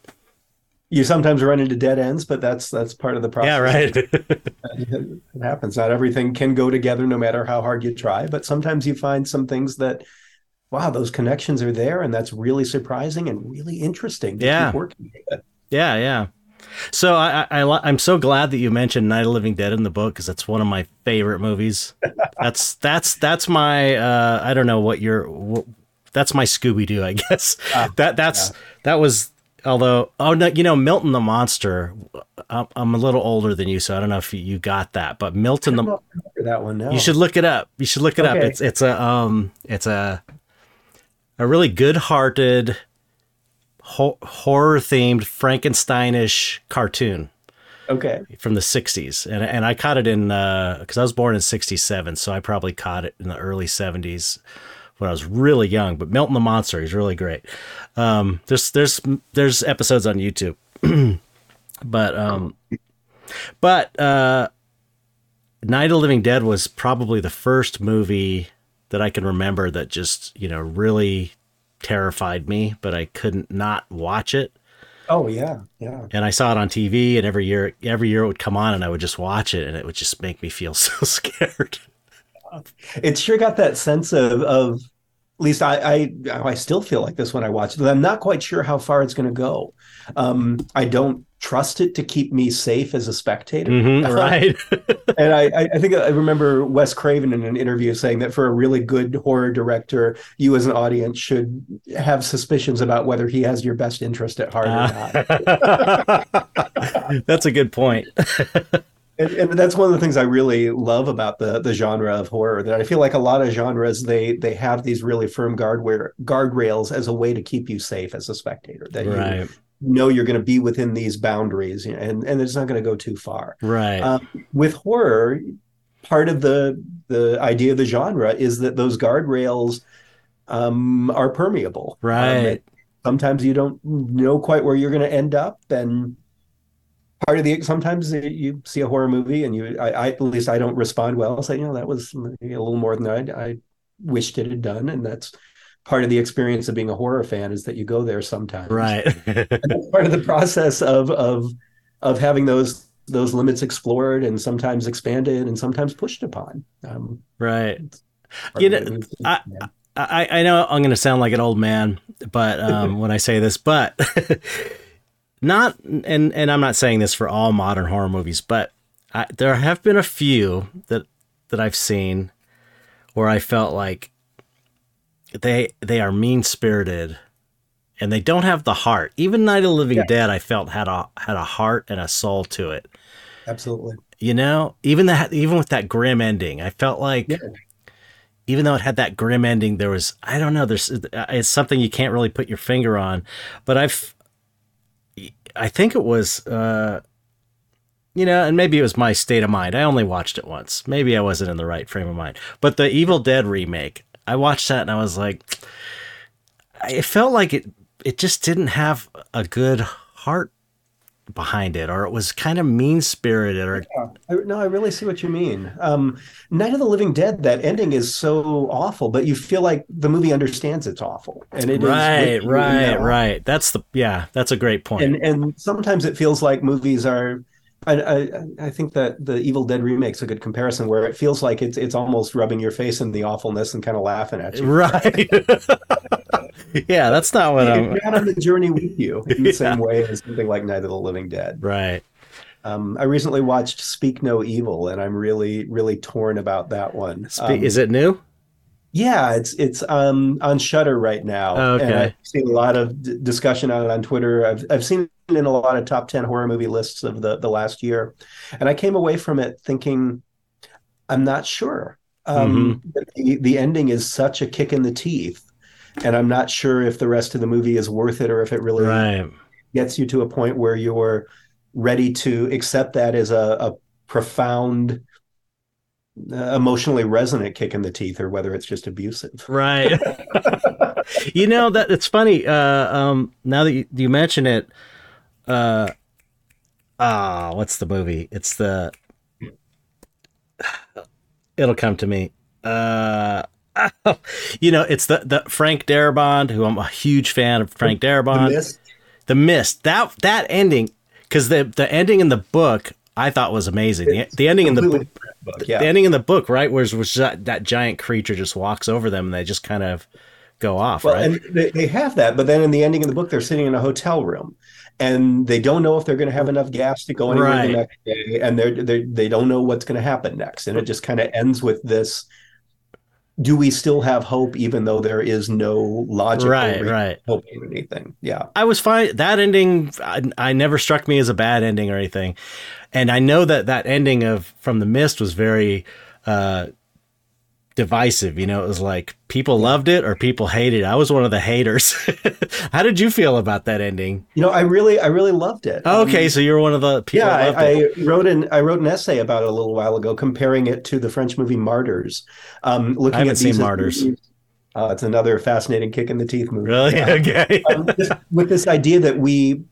you sometimes run into dead ends, but that's that's part of the process. Yeah, right. it happens. Not everything can go together, no matter how hard you try. But sometimes you find some things that, wow, those connections are there, and that's really surprising and really interesting. yeah. Working. Yeah, yeah. So I, I I'm so glad that you mentioned Night of Living Dead in the book because that's one of my favorite movies. that's that's that's my uh, I don't know what your what, that's my Scooby Doo I guess. Uh, that that's yeah. that was Although, oh no, you know, Milton the Monster. I'm, a little older than you, so I don't know if you got that. But Milton the that one. No. You should look it up. You should look it okay. up. It's it's a um it's a a really good-hearted ho- horror themed Frankensteinish cartoon. Okay. From the 60s. And and I caught it in uh cuz I was born in 67, so I probably caught it in the early 70s when I was really young. But Milton the Monster, he's really great. Um, there's there's there's episodes on YouTube, but um, but uh, Night of Living Dead was probably the first movie that I can remember that just you know really terrified me, but I couldn't not watch it. Oh yeah, yeah. And I saw it on TV, and every year, every year it would come on, and I would just watch it, and it would just make me feel so scared. It sure got that sense of of least I, I, I still feel like this when I watch it. I'm not quite sure how far it's going to go. Um, I don't trust it to keep me safe as a spectator. Mm-hmm, right. and I, I think I remember Wes Craven in an interview saying that for a really good horror director, you as an audience should have suspicions about whether he has your best interest at heart uh, or not. That's a good point. And, and, that's one of the things I really love about the the genre of horror. That I feel like a lot of genres they they have these really firm guardware guardrails as a way to keep you safe as a spectator. That right. you know you're going to be within these boundaries, and and it's not going to go too far. Right. Um, with horror, part of the the idea of the genre is that those guardrails um, are permeable. Right. Um, sometimes you don't know quite where you're going to end up, and part of the sometimes you see a horror movie and you I, I at least I don't respond well. I'll say, you know, that was a little more than I, I wished it had done. And that's part of the experience of being a horror fan is that you go there sometimes. Right. that's part of the process of of of having those those limits explored and sometimes expanded and sometimes pushed upon. Um, right. You know, I, I, I know I'm going to sound like an old man, but um, when I say this, but not and and I'm not saying this for all modern horror movies, but I, there have been a few that that I've seen where I felt like they they are mean spirited and they don't have the heart. Even Night of the Living yeah. Dead, I felt had a had a heart and a soul to it. Absolutely. You know, even that even with that grim ending, I felt like. Yeah. Even though it had that grim ending, there was I don't know. There's it's something you can't really put your finger on, but I've I think it was, uh, you know, and maybe it was my state of mind. I only watched it once. Maybe I wasn't in the right frame of mind. But the Evil Dead remake, I watched that and I was like, it felt like it. It just didn't have a good heart behind it, or it was kind of mean spirited, or yeah. I, no, I really see what you mean. Um, Night of the Living Dead, that ending is so awful, but you feel like the movie understands it's awful, and it right, right, right. That's the yeah, that's a great point. And and sometimes it feels like movies are. I, I, I think that the Evil Dead remake's a good comparison, where it feels like it's it's almost rubbing your face in the awfulness and kind of laughing at you. Right. yeah, that's not what I'm. Not on the journey with you in the yeah. same way as something like Night of the Living Dead. Right. Um, I recently watched Speak No Evil, and I'm really, really torn about that one. Spe- um, is it new? Yeah, it's it's um, on Shudder right now. Oh, okay. And I've seen a lot of d- discussion on it on Twitter. I've I've seen in a lot of top ten horror movie lists of the the last year, and I came away from it thinking, I'm not sure. Um, mm-hmm. the, the ending is such a kick in the teeth and I'm not sure if the rest of the movie is worth it or if it really right. gets you to a point where you're ready to accept that as a, a profound uh, emotionally resonant kick in the teeth or whether it's just abusive right you know that it's funny uh, um, now that you, you mention it uh ah what's the movie it's the it'll come to me uh you know, it's the the Frank Darabont, who I'm a huge fan of. Frank Darabont, the Mist. The Mist. That that ending, because the the ending in the book I thought was amazing. The, the, ending in the book, yeah. the ending in the book, right, where, where that, that giant creature just walks over them and they just kind of go off. Well, right? and they, they have that, but then in the ending of the book, they're sitting in a hotel room and they don't know if they're going to have enough gas to go anywhere right. the next day, and they're, they're they don't know what's going to happen next, and it just kind of ends with this do we still have hope even though there is no logical right right. hope in anything? Yeah. I was fine that ending I, I, never struck me as a bad ending or anything. And i know that that ending of from the mist was very uh divisive. You know, it was like people loved it or people hated it. I was one of the haters. How did you feel about that ending? You know, I really, I really loved it. Oh, okay, um, so you're one of the people. Yeah, I, I, wrote an I wrote an essay about it a little while ago, comparing it to the French movie Martyrs. Um, looking I haven't at seen Martyrs. uh, it's another fascinating kick in the teeth movie. Really? Okay. um, with this idea that we,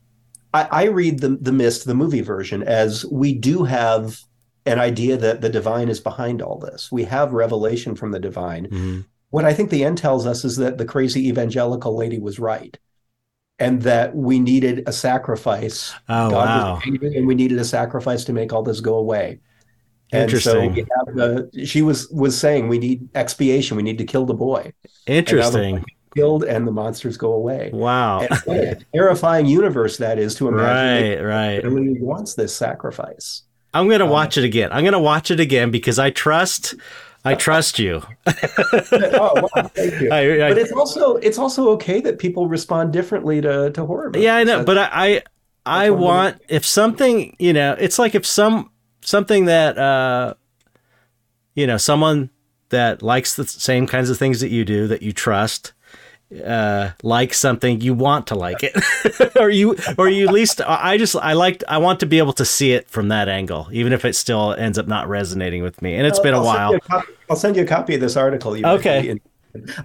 I, I read the the Mist, the movie version, as we do have an idea that the divine is behind all this. We have revelation from the divine. Mm-hmm. What I think the end tells us is that the crazy evangelical lady was right. And that we needed a sacrifice. Oh, God wow. was angry, and we needed a sacrifice to make all this go away. And so the, she was was saying we need expiation. We need to kill the boy. Interesting. And killed and the monsters go away. Wow. And what a terrifying universe that is to imagine. Right, right. Really wants this sacrifice. I'm gonna watch it again. I'm gonna watch it again because I trust. I trust you. oh, wow, thank you. I, I, but it's also it's also okay that people respond differently to to horror. Movies. Yeah, I know, that's, but I I, I want if something you know, it's like if some something that uh, you know, someone that likes the same kinds of things that you do that you trust uh, like something, you want to like it, or you, or you at least. I just, I like, I want to be able to see it from that angle, even if it still ends up not resonating with me. And it's been a I'll while. Send a I'll send you a copy of this article. okay.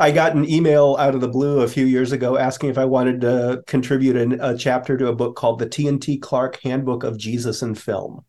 I got an email out of the blue a few years ago asking if I wanted to contribute an, a chapter to a book called the T&T Clark Handbook of Jesus in Film.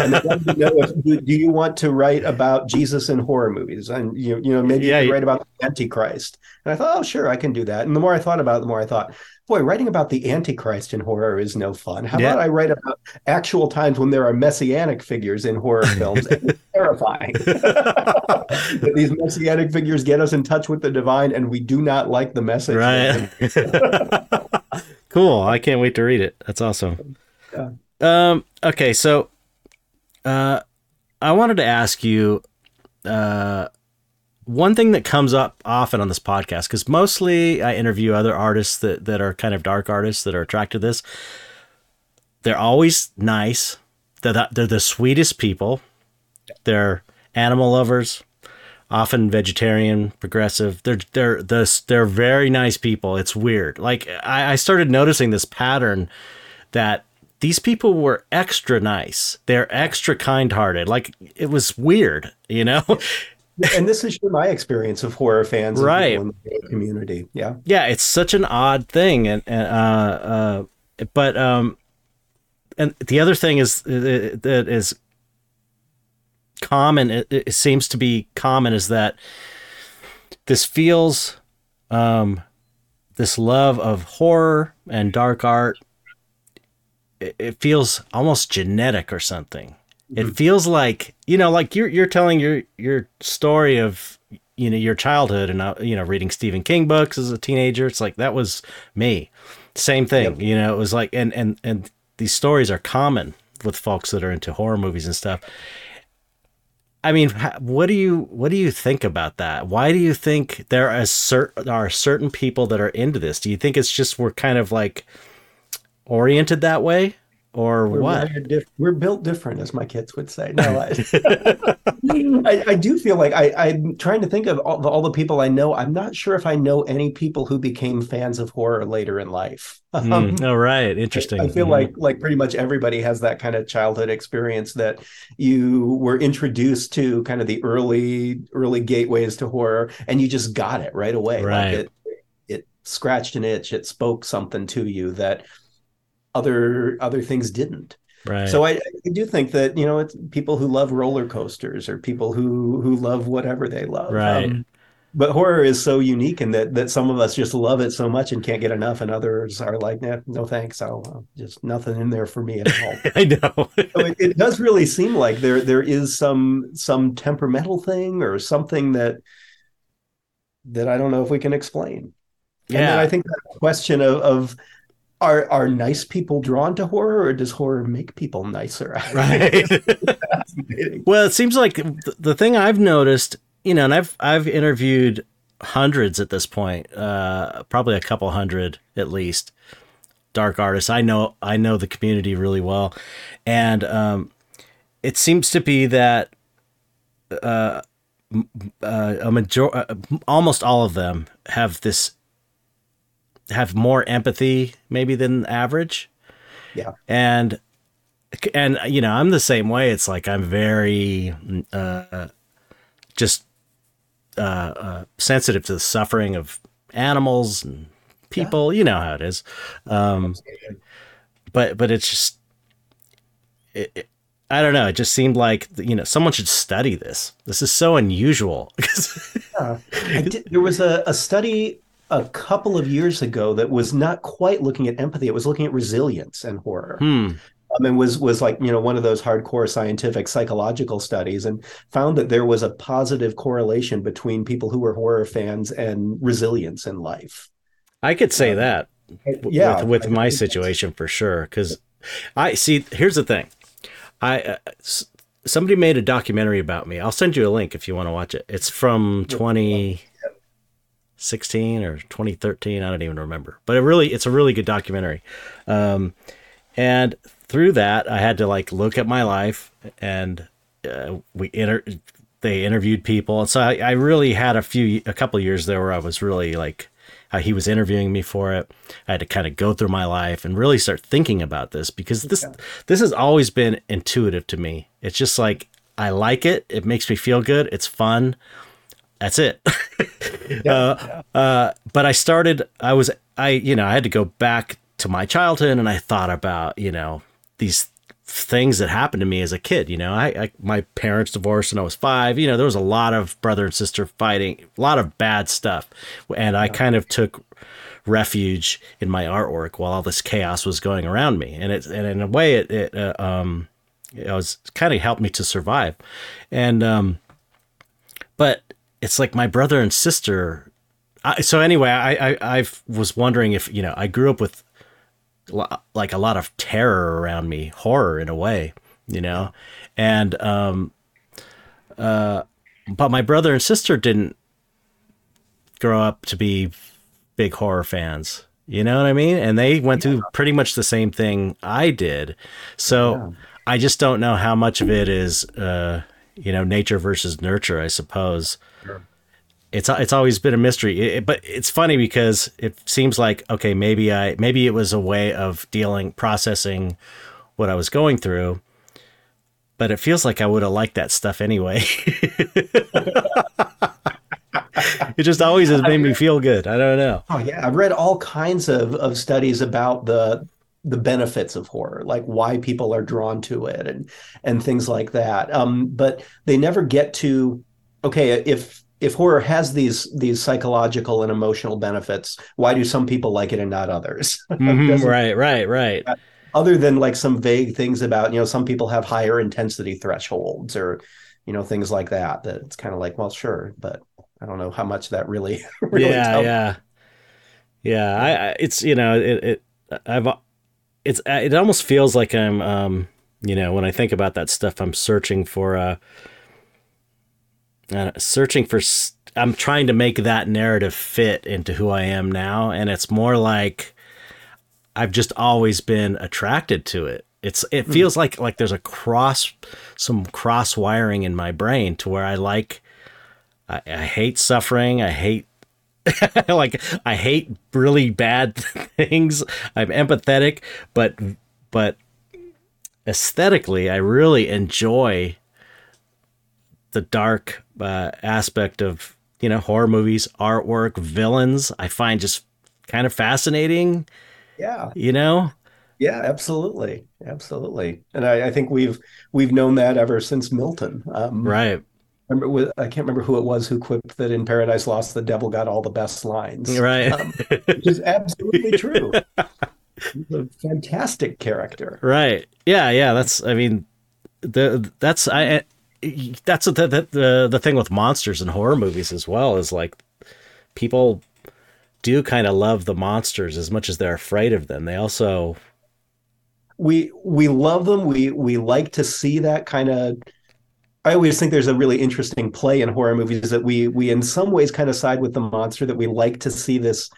And they wanted to know if, do, do you want to write about Jesus in horror movies? And you, you know, maybe yeah, you write about the Antichrist. And I thought, oh, sure, I can do that. And the more I thought about it, the more I thought, boy, writing about the Antichrist in horror is no fun. How yeah. about I write about actual times when there are messianic figures in horror films? it's terrifying. that these messianic figures get us in touch with the divine, and we do not like the message. Right. cool. I can't wait to read it. That's awesome. Yeah. Um. Okay. So, uh, I wanted to ask you, uh one thing that comes up often on this podcast, because mostly I interview other artists that, that are kind of dark artists that are attracted to this. They're always nice. They're the, they're the sweetest people. They're animal lovers, often vegetarian, progressive. They're they're this they're very nice people. It's weird. Like I, I started noticing this pattern that these people were extra nice. They're extra kind hearted. Like it was weird, you know? and this is my experience of horror fans right in the community yeah yeah it's such an odd thing and, and uh uh but um and the other thing is uh, that is common. It, it seems to be common is that this feels um, this love of horror and dark art. It, it feels almost genetic or something. It Mhm. feels like you know, like you're you're telling your your story of you know your childhood and uh, you know reading Stephen King books as a teenager. It's like that was me. Same thing, you know. It was like and and and these stories are common with folks that are into horror movies and stuff. I mean, what do you what do you think about that? Why do you think there are certain are certain people that are into this? Do you think it's just we're kind of like oriented that way, or We're, what? diff- we're built different, as my kids would say. No, I, I, I do feel like I, I'm trying to think of all, all the people I know. I'm not sure if I know any people who became fans of horror later in life. Um, Mm, all right, interesting. I feel Mhm. like like pretty much everybody has that kind of childhood experience that you were introduced to kind of the early early gateways to horror and you just got it right away. Right. Like it it scratched an itch, it spoke something to you that other other things didn't. right. So I, I do think that, you know, it's people who love roller coasters or people who who love whatever they love. Um, Right. but horror is so unique in that that some of us just love it so much and can't get enough, and others are like, nah, no thanks. I'll uh, just nothing in there for me at all. I know. so it, it does really seem like there there is some some temperamental thing or something that that I don't know if we can explain. And then yeah, I think that question of, of are are nice people drawn to horror or does horror make people nicer? right. Well, it seems like th- the thing I've noticed, you know, and I've I've interviewed hundreds at this point, uh, probably a couple hundred at least, dark artists. I know I know the community really well, and um, it seems to be that uh, uh, a major, uh, almost all of them have this have more empathy maybe than average. Yeah. and and you know i'm the same way. It's like i'm very uh just uh, uh sensitive to the suffering of animals and people. You know how it is. Um but but it's just it, it- i don't know. It just seemed like you know someone should study this. This is so unusual. Yeah. I did, there was a, a study a couple of years ago that was not quite looking at empathy. It was looking at resilience and horror. hmm Um, and was was like you know one of those hardcore scientific psychological studies, and found that there was a positive correlation between people who were horror fans and resilience in life. i could say that w- Yeah, with, with my situation for sure because i see here's the thing i uh, somebody made a documentary about me i'll send you a link if you want to watch it it's from 2016 or 2013 i don't even remember. But it really it's a really good documentary. Um, and through that i had to like look at my life and uh, we inter- they interviewed people. And so I, I really had a few a couple years there where i was really like how he was interviewing me for it. I had to kind of go through my life and really start thinking about this because this this has always been intuitive to me. It's just like i like it. It makes me feel good. It's fun that's it. Uh, uh, but i started i was i you know i had to go back to my childhood and i thought about you know these things that happened to me as a kid you know I, I my parents divorced when i was five you know there was a lot of brother and sister fighting a lot of bad stuff. And i kind of took refuge in my artwork while all this chaos was going around me. And it and in a way it, it uh, um it was kind of helped me to survive. And um but it's like my brother and sister I, so anyway I, I i was wondering if you know i grew up with like a lot of terror around me horror in a way you know? And um uh but my brother and sister didn't grow up to be big horror fans you know what i mean? And they went through pretty much the same thing i did. So i just don't know how much of it is uh you know nature versus nurture i suppose it's it's always been a mystery. It- but it's funny because it seems like okay maybe i maybe it was a way of dealing processing what i was going through but it feels like i would have liked that stuff anyway. It just always has made me feel good. I don't know. Oh yeah, I've read all kinds of of studies about the the benefits of horror, like why people are drawn to it and and things like that. Um, but they never get to okay if if horror has these these psychological and emotional benefits, why do some people like it and not others? Mm-hmm, right, right, right. Other than like some vague things about you know some people have higher intensity thresholds or you know things like that. That it's kind of like well sure, but I don't know how much that really. really yeah, yeah, yeah. I, I, it's you know it, it I've it's it almost feels like I'm um you know when I think about that stuff I'm searching for uh, uh searching for I'm trying to make that narrative fit into who I am now and it's more like I've just always been attracted to it. It's it hmm. feels mm. like like there's a cross some cross wiring in my brain to where I like I, I hate suffering, I hate like I hate really bad things. I'm empathetic, but but aesthetically, I really enjoy the dark uh, aspect of you know horror movies, artwork, villains. I find just kind of fascinating. Yeah, you know. Yeah, absolutely, absolutely, and I, I think we've we've known that ever since Milton. Um, right remember I can't remember who it was who quipped that in Paradise Lost the devil got all the best lines. Right. Um, which is absolutely true. He's a fantastic character. Right. Yeah, yeah, that's I mean the that's I that's the the the, thing with monsters and horror movies as well is like people do kind of love the monsters as much as they're afraid of them. They also we we love them. We we like to see that kind of I always think there's a really interesting play in horror movies that we we in some ways kind of side with the monster that we like to see this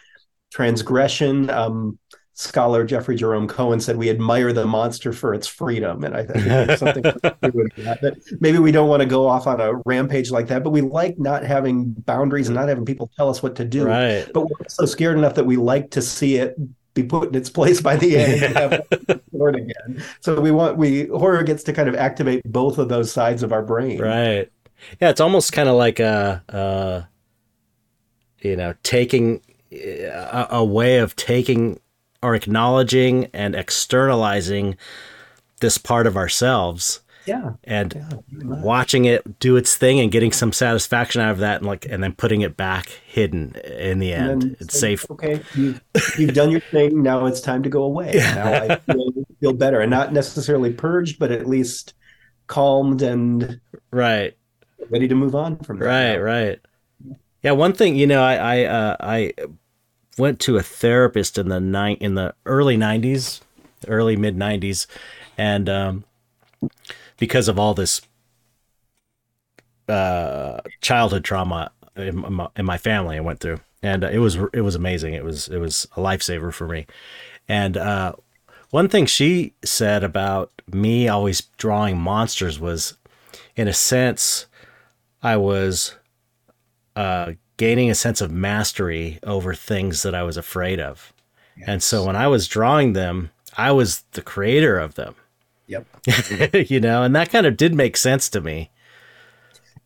transgression. Um, scholar Jeffrey Jerome Cohen said we admire the monster for its freedom, and I think something that, that maybe we don't want to go off on a rampage like that, but we like not having boundaries and not having people tell us what to do. Right. But we're also scared enough that we like to see it be put in its place by the end yeah. and have again. So we want we horror gets to kind of activate both of those sides of our brain. Right. Yeah, it's almost kind of like a, a you know taking a, a way of taking or acknowledging and externalizing this part of ourselves yeah. and yeah, watching it do its thing and getting some satisfaction out of that and like and then putting it back hidden in the end. It's say, safe. Okay you've, you've done your thing. Now it's time to go away. Yeah. now i feel, feel better. And not necessarily purged but at least calmed and right. ready to move on from there. right right. Yeah one thing you know i i uh, i went to a therapist in the night in the early 90s early mid 90s and um because of all this uh, childhood trauma in my, in my, family I went through, and it was it was amazing. It was it was a lifesaver for me. And uh, one thing she said about me always drawing monsters was, in a sense, I was uh, gaining a sense of mastery over things that I was afraid of. Yes. And so when I was drawing them, I was the creator of them. Yep. you know, and that kind of did make sense to me.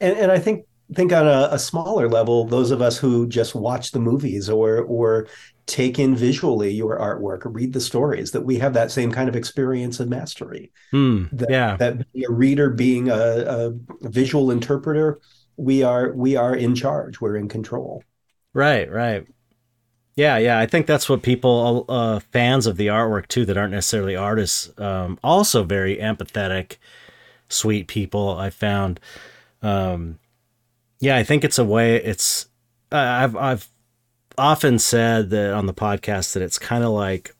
And and I think think on a, a, smaller level, those of us who just watch the movies or or take in visually your artwork or read the stories, that we have that same kind of experience of mastery. Hmm. that, yeah. That a reader being a, a visual interpreter, we are we are in charge. We're in control. Right, right. Yeah, yeah, I think that's what people, uh, fans of the artwork too, that aren't necessarily artists, um, also very empathetic, sweet people. I found, um, yeah, I think it's a way. It's uh, I've I've often said that on the podcast that it's kind of like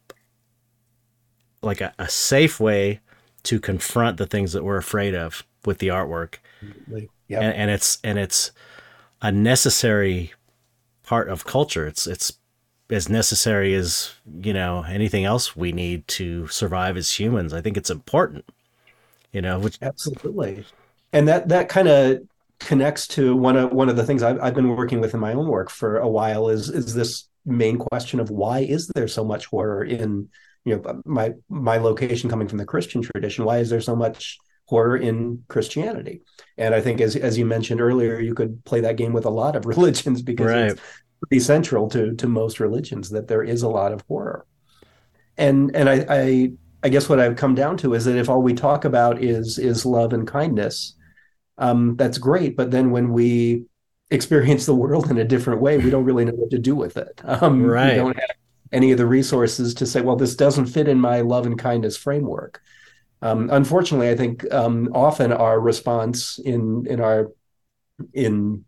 like a, a, safe way to confront the things that we're afraid of with the artwork, yep. and, and it's and it's a necessary part of culture. It's it's as necessary as you know anything else we need to survive as humans. I think it's important. You know, which absolutely, and that that kind of connects to one of one of the things I've, I've been working with in my own work for a while is is this main question of why is there so much horror in you know my my location coming from the Christian tradition? Why is there so much horror in Christianity? And I think as as you mentioned earlier, you could play that game with a lot of religions because right. it's pretty central to to most religions that there is a lot of horror. and and I, I I guess what I've come down to is that if all we talk about is is love and kindness, um, that's great. But then when we experience the world in a different way, we don't really know what to do with it. Um, right. We don't have any of the resources to say, well, this doesn't fit in my love and kindness framework. Um, unfortunately, I think um, often our response in in our in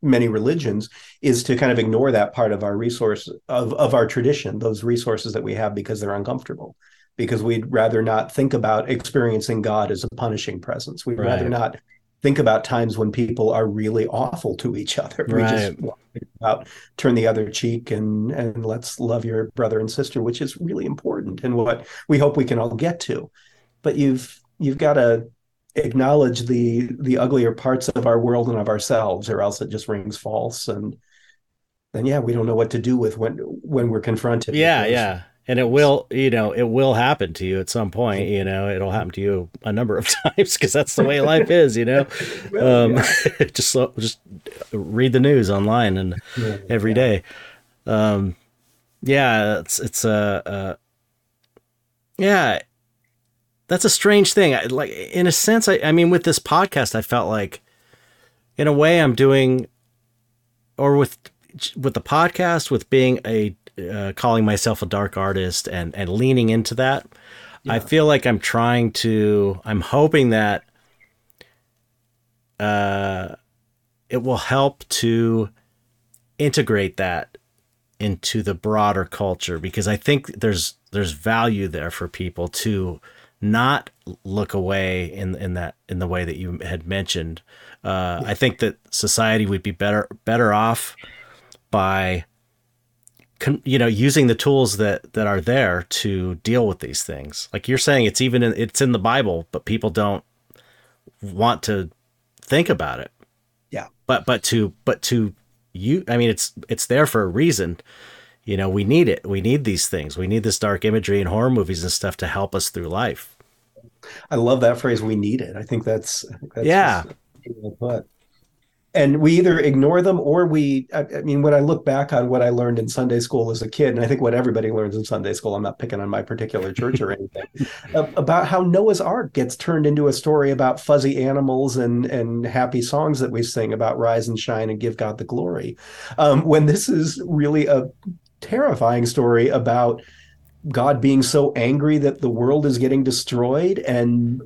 many religions is to kind of ignore that part of our resource of of our tradition, those resources that we have because they're uncomfortable. Because we'd rather not think about experiencing God as a punishing presence. We'd right. rather not think about times when people are really awful to each other. Right. We just think about turn the other cheek and and let's love your brother and sister, which is really important and what we hope we can all get to. But you've you've got to acknowledge the the uglier parts of our world and of ourselves, or else it just rings false. And then yeah, we don't know what to do with when when we're confronted. Yeah, yeah and it will you know it will happen to you at some point you know it'll happen to you a number of times because that's the way life is you know um, just just read the news online and yeah, every yeah. day. Um, yeah it's it's a uh, uh, yeah that's a strange thing I, like in a sense I, I mean with this podcast i felt like in a way i'm doing or with with the podcast with being a uh, calling myself a dark artist and and leaning into that. Yeah. I feel like I'm trying to. I'm hoping that uh, it will help to integrate that into the broader culture because I think there's there's value there for people to not look away in in that in the way that you had mentioned. Uh, yeah. I think that society would be better better off by you know using the tools that that are there to deal with these things like you're saying it's even in, it's in the bible but people don't want to think about it yeah but but to but to you i mean it's it's there for a reason you know we need it. We need these things. We need this dark imagery and horror movies and stuff to help us through life. I love that phrase we need it. I think that's, I think that's yeah. put. And we either ignore them or we I, I, mean when i look back on what i learned in sunday school as a kid and i think what everybody learns in sunday school i'm not picking on my particular church or anything about how noah's ark gets turned into a story about fuzzy animals and and happy songs that we sing about rise and shine and give god the glory. Um, when this is really a terrifying story about god being so angry that the world is getting destroyed and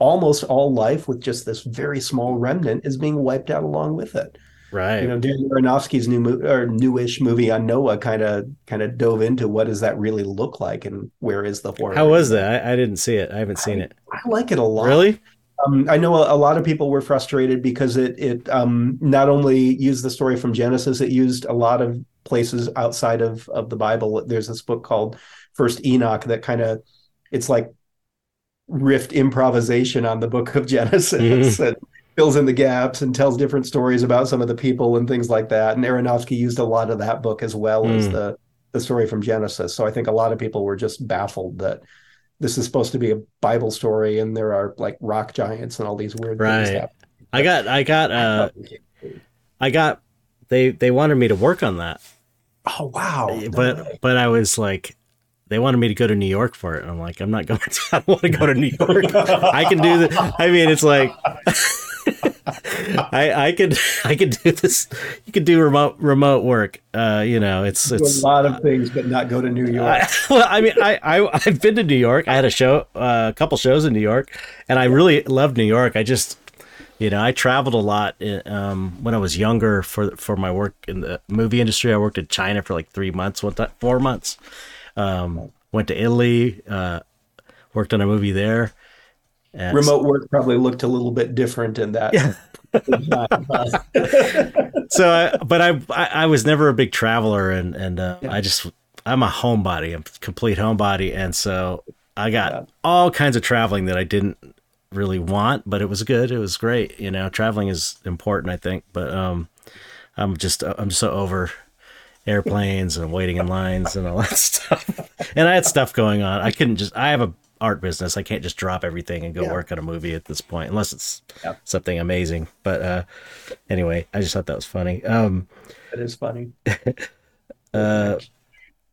almost all life with just this very small remnant is being wiped out along with it. Right. You know, Darren Aronofsky's new mo- or newish movie on Noah kind of kind of dove into what does that really look like and where is the horror. How was that? I, I didn't see it. I haven't seen I, it. I like it a lot. Really? Um, I know a, a, lot of people were frustrated because it it um, not only used the story from Genesis, it used a lot of places outside of of the Bible. There's this book called First Enoch that kind of it's like riffed improvisation on the book of Genesis mm-hmm. and fills in the gaps and tells different stories about some of the people and things like that. And Aronofsky used a lot of that book as well mm. as the the story from Genesis. So I think a lot of people were just baffled that this is supposed to be a Bible story and there are like rock giants and all these weird right. things. Happening. I got I got uh I got they they wanted me to work on that. Oh wow. But but I was like they wanted me to go to New York for it. And I'm like, I'm not going to, I don't want to go to New York. I can do the, I mean, it's like, I, I could, I could do this. You could do remote, remote work. Uh, you know, it's, it's a lot of things, but not go to New York. I, well, I mean, I, I, I've been to New York. I had a show, uh, a couple shows in New York and I really loved New York. I just, you know, I traveled a lot in, um, when I was younger for for my work in the movie industry. I worked in China for like three months, one time, four months, um, went to Italy, uh, worked on a movie there. And Remote work probably looked a little bit different in that. Yeah. so, I, but I, I, I was never a big traveler, and and uh, yeah. I just I'm a homebody, I'm a complete homebody, and so I got yeah. all kinds of traveling that I didn't really want, but it was good. It was great. You know, traveling is important, I think, but um, I'm just I'm so over airplanes and waiting in lines and all that stuff. And I had stuff going on. I couldn't just. I have a art business. I can't just drop everything and go yeah. work on a movie at this point, unless it's yeah. something amazing. But uh, anyway, I just thought that was funny. Um, it is funny. uh,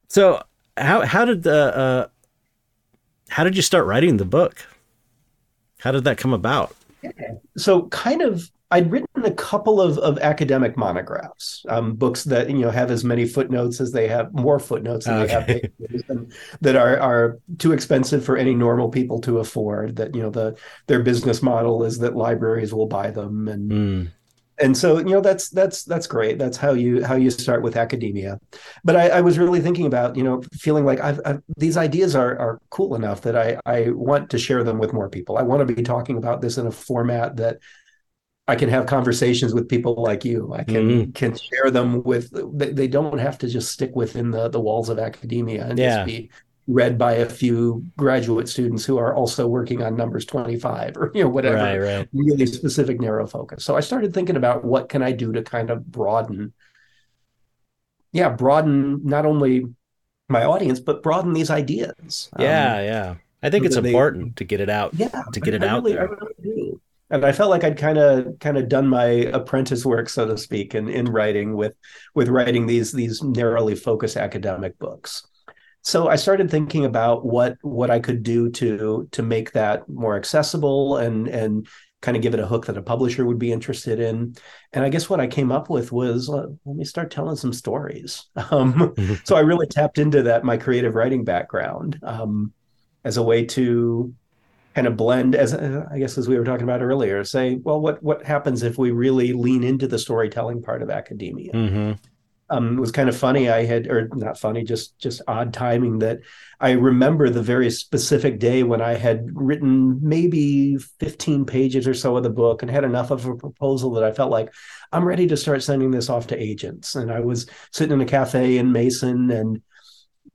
so how how did the uh, how did you start writing the book? How did that come about? So kind of I'd written a couple of, of academic monographs, um, books that you know have as many footnotes as they have, more footnotes than okay. they have that are are too expensive for any normal people to afford. That you know the their business model is that libraries will buy them, and mm and so you know that's that's that's great that's how you how you start with academia but i, I was really thinking about you know feeling like I've, I've, these ideas are are cool enough that i i want to share them with more people i want to be talking about this in a format that i can have conversations with people like you i can mm-hmm. can share them with they, they don't have to just stick within the the walls of academia and yeah. just be read by a few graduate students who are also working on numbers 25 or you know whatever right, right. really specific narrow focus so i started thinking about what can i do to kind of broaden yeah broaden not only my audience but broaden these ideas yeah um, yeah i think it's important they, to get it out yeah to get it I out really, there. Really do. and i felt like i'd kind of kind of done my apprentice work so to speak in in writing with with writing these these narrowly focused academic books so I started thinking about what what I could do to to make that more accessible and and kind of give it a hook that a publisher would be interested in. And I guess what I came up with was uh, let me start telling some stories. Um, mm-hmm. so I really tapped into that my creative writing background um, as a way to kind of blend as I guess as we were talking about earlier, say, well, what what happens if we really lean into the storytelling part of academia? Mm-hmm um, it was kind of funny. I had, or not funny, just just odd timing that I remember the very specific day when I had written maybe 15 pages or so of the book and had enough of a proposal that I felt like I'm ready to start sending this off to agents. And I was sitting in a cafe in Mason and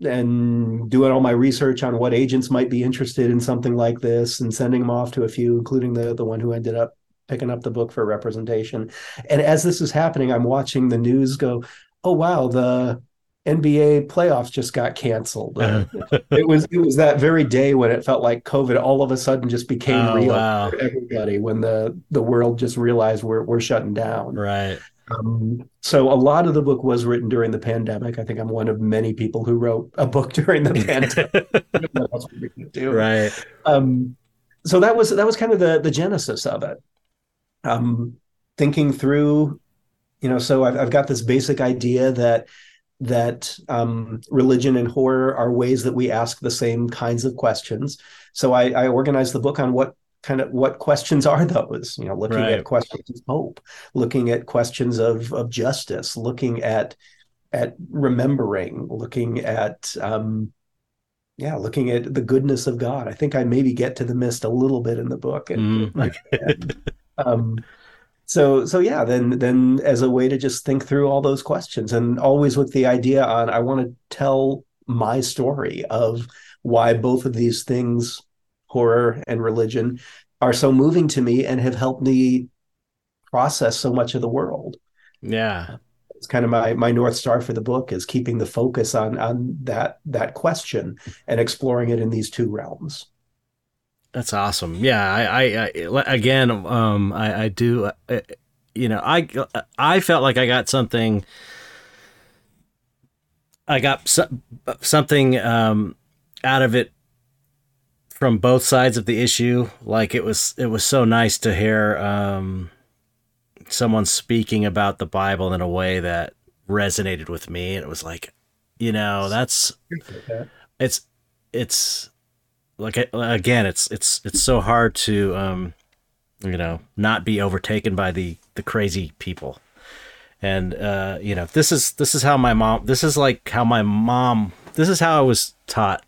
and doing all my research on what agents might be interested in something like this and sending them off to a few, including the the one who ended up picking up the book for representation. And as this is happening, I'm watching the news go, oh wow, the NBA playoffs just got canceled. it was it was that very day when it felt like COVID all of a sudden just became oh, real wow. for everybody when the the world just realized we're we're shutting down. Right. Um, so a lot of the book was written during the pandemic. I think I'm one of many people who wrote a book during the pandemic. right. Um, so that was that was kind of the the genesis of it. Um, thinking through you know so I've, I've got this basic idea that that um, religion and horror are ways that we ask the same kinds of questions so i, I organized the book on what kind of what questions are those you know looking right. at questions of hope looking at questions of of justice looking at at remembering looking at um yeah looking at the goodness of god i think i maybe get to the mist a little bit in the book and, mm. and um so so yeah then then as a way to just think through all those questions and always with the idea on i want to tell my story of why both of these things horror and religion are so moving to me and have helped me process so much of the world. Yeah. It's kind of my my north star for the book is keeping the focus on on that that question and exploring it in these two realms that's awesome. Yeah, I, I, I again, um, I, I do, uh, you know, I, I felt like I got something. I got so, something um, out of it from both sides of the issue. Like it was, it was so nice to hear um, someone speaking about the Bible in a way that resonated with me, and it was like, you know, that's it's it's like again, it's it's it's so hard to um, you know not be overtaken by the the crazy people, and uh, you know this is this is how my mom this is like how my mom this is how I was taught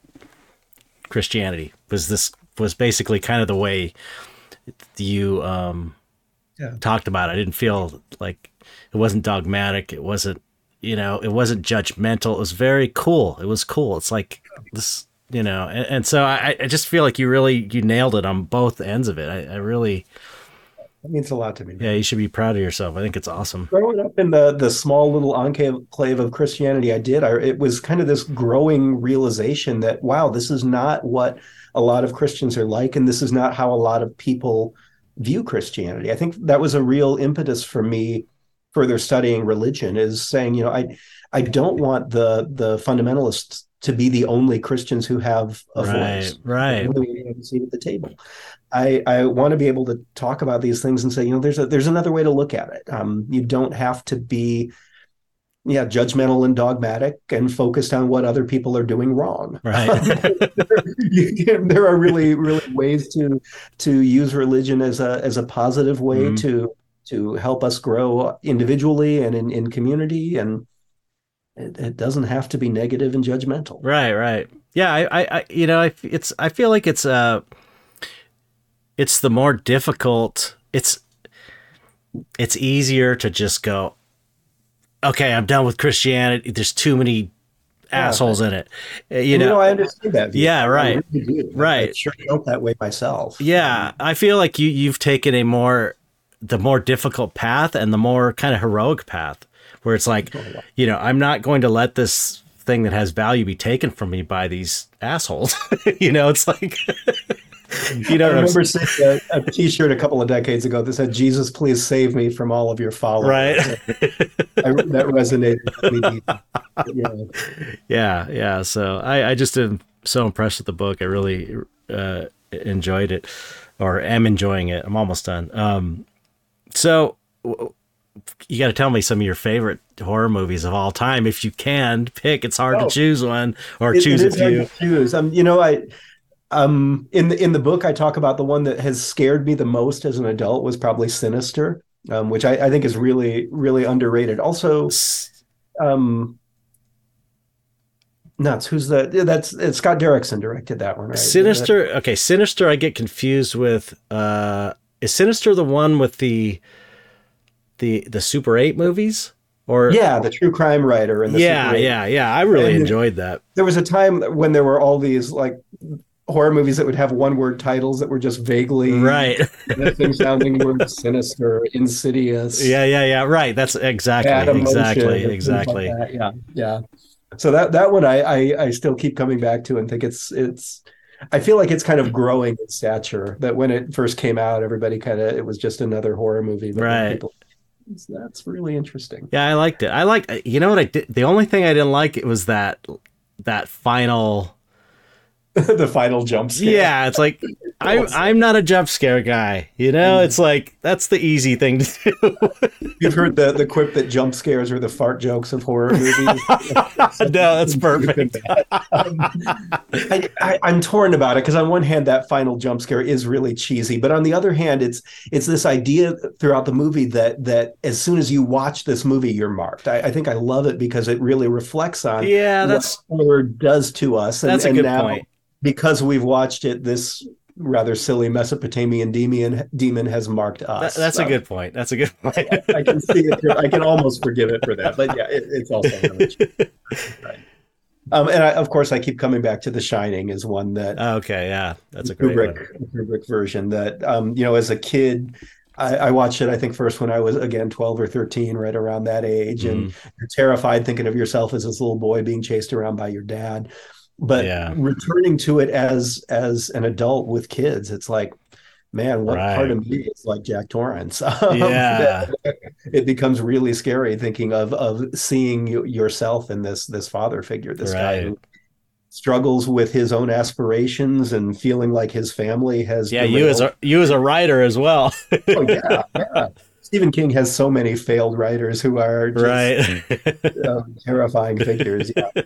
Christianity was this was basically kind of the way you um, yeah. talked about it. I didn't feel like it wasn't dogmatic. It wasn't you know it wasn't judgmental. It was very cool. It was cool. It's like this you know and, and so I, I just feel like you really you nailed it on both ends of it i, I really that means a lot to me. Yeah, you should be proud of yourself. I think it's awesome. Growing up in the the small little enclave of Christianity, I did. I, it was kind of this growing realization that wow, this is not what a lot of Christians are like, and this is not how a lot of people view Christianity. I think that was a real impetus for me further studying religion. Is saying, you know, I I don't want the the fundamentalists to be the only Christians who have a right, voice, right? We have a seat at the table. I, I want to be able to talk about these things and say, you know, there's a there's another way to look at it. Um, you don't have to be yeah, judgmental and dogmatic and focused on what other people are doing wrong. Right. there are really, really ways to to use religion as a as a positive way mm-hmm. to to help us grow individually and in, in community and it, it, doesn't have to be negative and judgmental right right yeah i i, you know I, it's i feel like it's uh it's the more difficult it's it's easier to just go okay, I'm done with Christianity. There's too many assholes in it. Uh, you know, you know, I understand that. View. Yeah, right, really right. I sure felt that way myself. Yeah, I feel like you you've taken a more the more difficult path and the more kind of heroic path, where it's like, you know, I'm not going to let this thing that has value be taken from me by these assholes. you know, it's like. you know, I remember seeing a a T-shirt a couple of decades ago that said, "Jesus, please save me from all of your followers." Right. I, that resonated with me. Yeah. yeah, yeah. So I, I just am so impressed with the book. I really uh, enjoyed it, or am enjoying it. I'm almost done. Um, so you got to tell me some of your favorite horror movies of all time, if you can pick. It's hard oh, to choose one or it, choose it a few. choose. Um, you know, I um, in the in the book, I talk about the one that has scared me the most as an adult was probably Sinister, um, which I, I, think is really really underrated. Also, um, nuts. Who's the? That's it's Scott Derrickson directed that one, right? Sinister. Okay, Sinister. I get confused with. Uh, is Sinister the one with the the the Super Eight movies? Or yeah, the true crime writer and yeah, yeah, yeah. I really and enjoyed that. There was a time when there were all these like horror movies that would have one word titles that were just vaguely right. sounding sinister insidious. Yeah yeah yeah. Right. That's exactly exactly exactly. like yeah yeah. So that that one I, I i still keep coming back to and think it's it's i feel like it's kind of growing in stature that when it first came out everybody kind of it was just another horror movie right. people, that's really interesting. Yeah i liked it. I like you know what i did the only thing i didn't like it was that that final the final jump scare. Yeah, it's like I'm I'm not a jump scare guy. You know, mm. it's like that's the easy thing to do. You've heard the the quip that jump scares are the fart jokes of horror movies. no, that's perfect. um, I, I, I'm torn about it because on one hand, that final jump scare is really cheesy, but on the other hand, it's it's this idea throughout the movie that that as soon as you watch this movie, you're marked. I, I think I love it because it really reflects on yeah, that's what horror does to us. And, that's a and good now, point because we've watched it, this rather silly Mesopotamian demon demon has marked us. That, that's so, a good point. That's a good point. I, I, can see it. I can almost forgive it for that. But yeah, it, it's also right. Um, and I, of course, I keep coming back to The Shining as one that. Okay, yeah, that's a great Kubrick, one. Kubrick version that um, you know as a kid. I, I, watched it, I think, first when I was again 12 or 13, right around that age, mm. and you're terrified thinking of yourself as this little boy being chased around by your dad but yeah. returning to it as as an adult with kids it's like man what right. part of me is like jack torrance yeah it becomes really scary thinking of of seeing yourself in this this father figure this right. guy who struggles with his own aspirations and feeling like his family has yeah you as a you as a writer as well oh yeah yeah Stephen King has so many failed writers who are just, right um, terrifying figures. Yeah.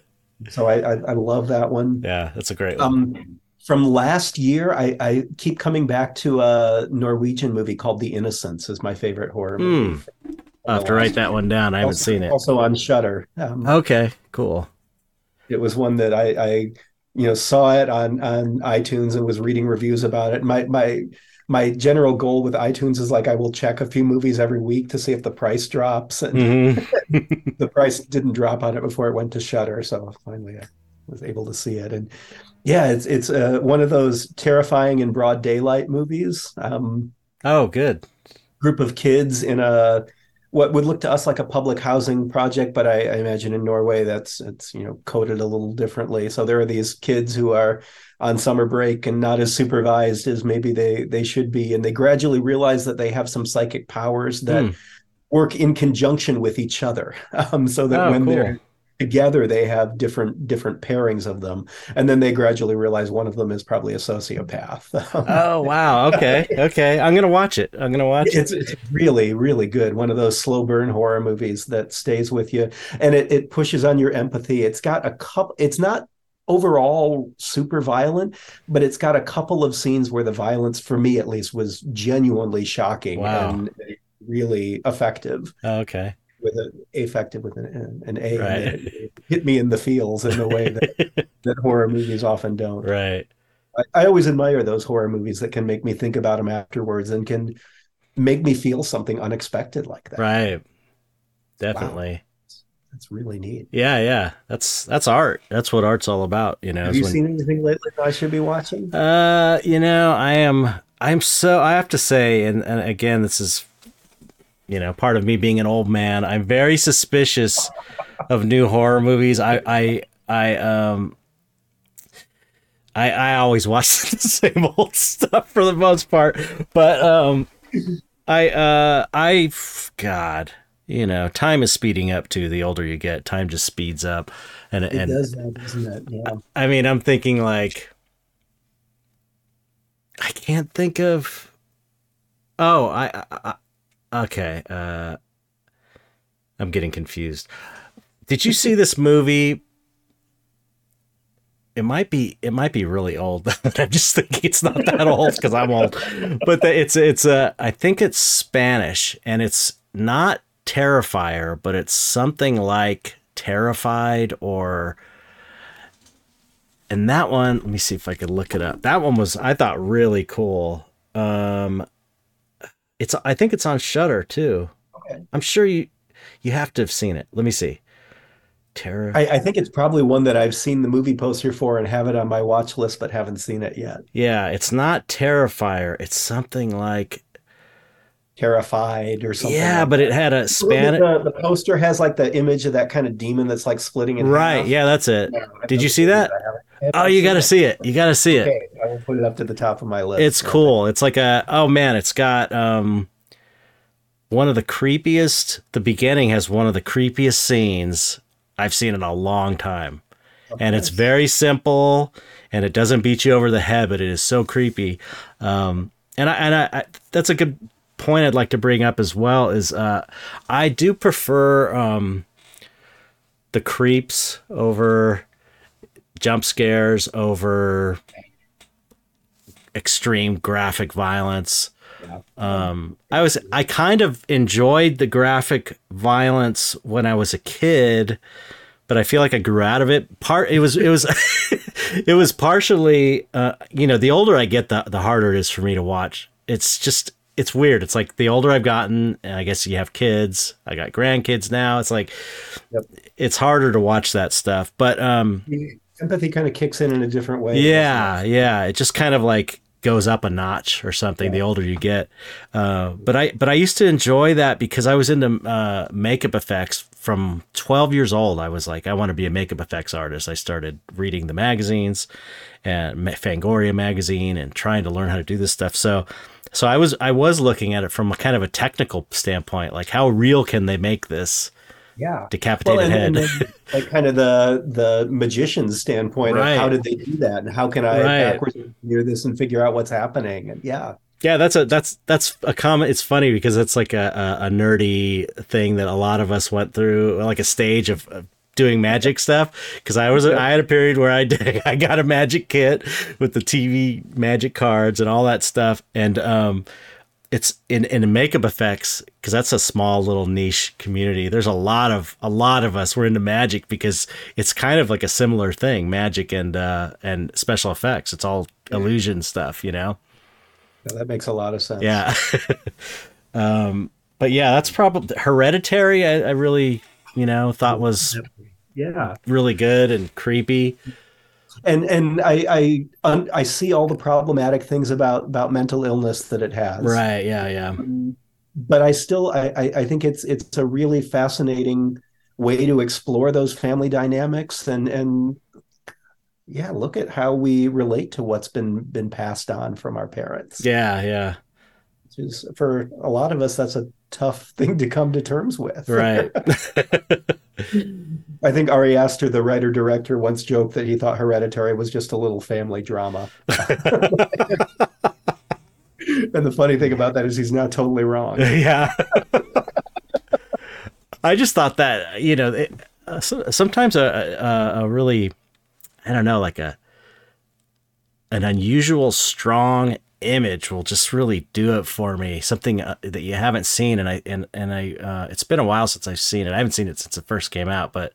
So I, I, I love that one. Yeah, that's a great one. Um, from last year, I, I keep coming back to a Norwegian movie called The Innocents is my favorite horror movie. Mm. I'll have to write that one down. I haven't also, seen it. Also on Shudder. Um, okay, cool. It was one that I, I, you know, saw it on on iTunes and was reading reviews about it. My my my general goal with iTunes is like I will check a few movies every week to see if the price drops, and mm-hmm. the price didn't drop on it before it went to Shudder, so finally I was able to see it. And yeah, it's it's uh, one of those terrifying in broad daylight movies. Um, oh, good. Group of kids in a what would look to us like a public housing project, but I, I imagine in Norway that's it's you know coded a little differently. So there are these kids who are on summer break and not as supervised as maybe they they should be. And they gradually realize that they have some psychic powers that mm. work in conjunction with each other um, so that oh, when cool. they're together they have different different pairings of them. And then they gradually realize one of them is probably a sociopath. Oh wow. Okay. Okay. I'm gonna watch it. I'm gonna watch it's, it it's really really good. One of those slow burn horror movies that stays with you. And it, it pushes on your empathy. It's got a couple it's not overall super violent but it's got a couple of scenes where the violence for me at least was genuinely shocking Wow. and really effective oh, okay with an effective with an, an A. Right. and It, it hit me in the feels in the way that, that horror movies often don't. right I, I always admire those horror movies that can make me think about them afterwards and can make me feel something unexpected like that. right definitely That's really neat. yeah yeah that's that's art that's what art's all about you know Have you when- seen anything lately that I should be watching? Uh, you know, I am. I'm so. I have to say, and, and again, this is, you know, part of me being an old man. I'm very suspicious of new horror movies. I, I, I, um, I, I always watch the same old stuff for the most part, but um, I, uh, I, God, you know, time is speeding up too. The older you get, time just speeds up, and It and does that, doesn't it? Yeah. I mean, I'm thinking like I can't think of. Oh, I, I, I okay. Uh, I'm getting confused. Did you see this movie? It might be. It might be really old. I'm just thinking it's not that old because I'm old. But the, it's it's a. I think it's Spanish, and it's not Terrifier, but it's something like Terrified or and that one let me see if i could look it up. That one was i thought really cool. Um it's i think it's on Shudder too. Okay. i'm sure you you have to have seen it. Let me see. Terror I, I think it's probably one that I've seen the movie poster for and have it on my watch list, but haven't seen it yet. yeah it's not terrifier. It's something like Terrified or something. yeah like but it had a that. spanish The, the poster has like the image of that kind of demon that's like splitting in right half. yeah that's it No, Did you see that? it. I haven't- I oh you gotta see it you gotta see it Okay, I will put it up to the top of my list. it's cool it's like a oh man it's got um one of the creepiest the beginning has one of the creepiest scenes i've seen in a long time and it's very simple and it doesn't beat you over the head but it is so creepy um and i and i, I that's a good point i'd like to bring up as well is uh i do prefer um the creeps over jump scares over extreme graphic violence um i was i kind of enjoyed the graphic violence when i was a kid but I feel like I grew out of it. Part it was it was it was partially uh, you know the older I get the the harder it is for me to watch. It's just it's weird. It's like the older I've gotten, and I guess you have kids. I got grandkids now. It's like Yep. it's harder to watch that stuff. But um Empathy kind of kicks in in a different way. yeah, yeah. It just kind of like goes up a notch or something the older you get. Uh, but I but I used to enjoy that because I was into uh, makeup effects from 12 years old. I was like, I want to be a makeup effects artist. I started reading the magazines and Fangoria magazine and trying to learn how to do this stuff. So so I was I was looking at it from a kind of a technical standpoint, like how real can they make this yeah. decapitated Well, and, head? and then, like kind of the the magician's standpoint Right. of how did they do that and how can I Right. backwards engineer this and figure out what's happening and yeah Yeah, that's a that's that's a comment. It's funny because it's like a, a, a nerdy thing that a lot of us went through, like a stage of, of doing magic stuff. Because I was I had a period where I did, I got a magic kit with the TV magic cards and all that stuff, and um, it's in in makeup effects because that's a small little niche community. There's a lot of a lot of us we're into magic because it's kind of like a similar thing, magic and uh, and special effects. It's all illusion stuff, you know. So that makes a lot of sense Yeah. um, but yeah, that's probably Hereditary. I, I really, you know, thought was yeah really good and creepy. and and I I I see all the problematic things about about mental illness that it has Right. Yeah. Yeah. but I still I, I I think it's it's a really fascinating way to explore those family dynamics and and yeah look at how we relate to what's been been passed on from our parents Yeah. Yeah. which is for a lot of us that's a tough thing to come to terms with Right. I think Ari Aster, the writer director, once joked that he thought Hereditary was just a little family drama. and the funny thing about that is he's not totally wrong. Yeah. I just thought that you know it, uh, sometimes a, a, a really I don't know like a an unusual strong image will just really do it for me. Something uh, that you haven't seen, and I and and I uh, it's been a while since I've seen it. I haven't seen it since it first came out, but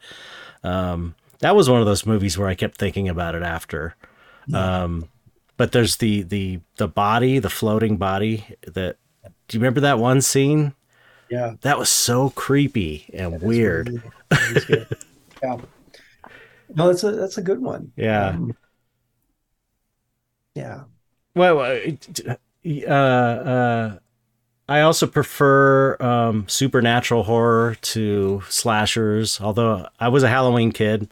um, that was one of those movies where I kept thinking about it after. Yeah. Um, but there's the the the body, the floating body. That do you remember that one scene? Yeah, that was so creepy and weird. Really, yeah, no, that's a that's a good one. Yeah. Um, yeah. Well, uh, uh, I also prefer um, supernatural horror to slashers. Although I was a Halloween kid,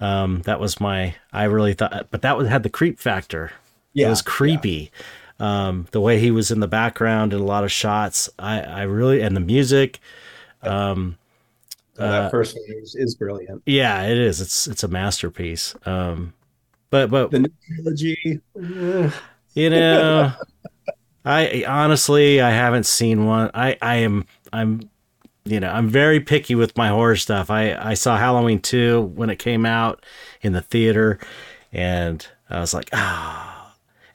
um, that was my. I really thought, but that was had the creep factor. Yeah, it was creepy. Yeah. Um, the way he was in the background in a lot of shots, I, I really and the music. Um, that uh, person is, is brilliant. Yeah, it is. It's it's a masterpiece. Um, but but the new trilogy. You know, I honestly I haven't seen one. I I am I'm you know I'm very picky with my horror stuff. I I saw Halloween two when it came out in the theater, and I was like ah.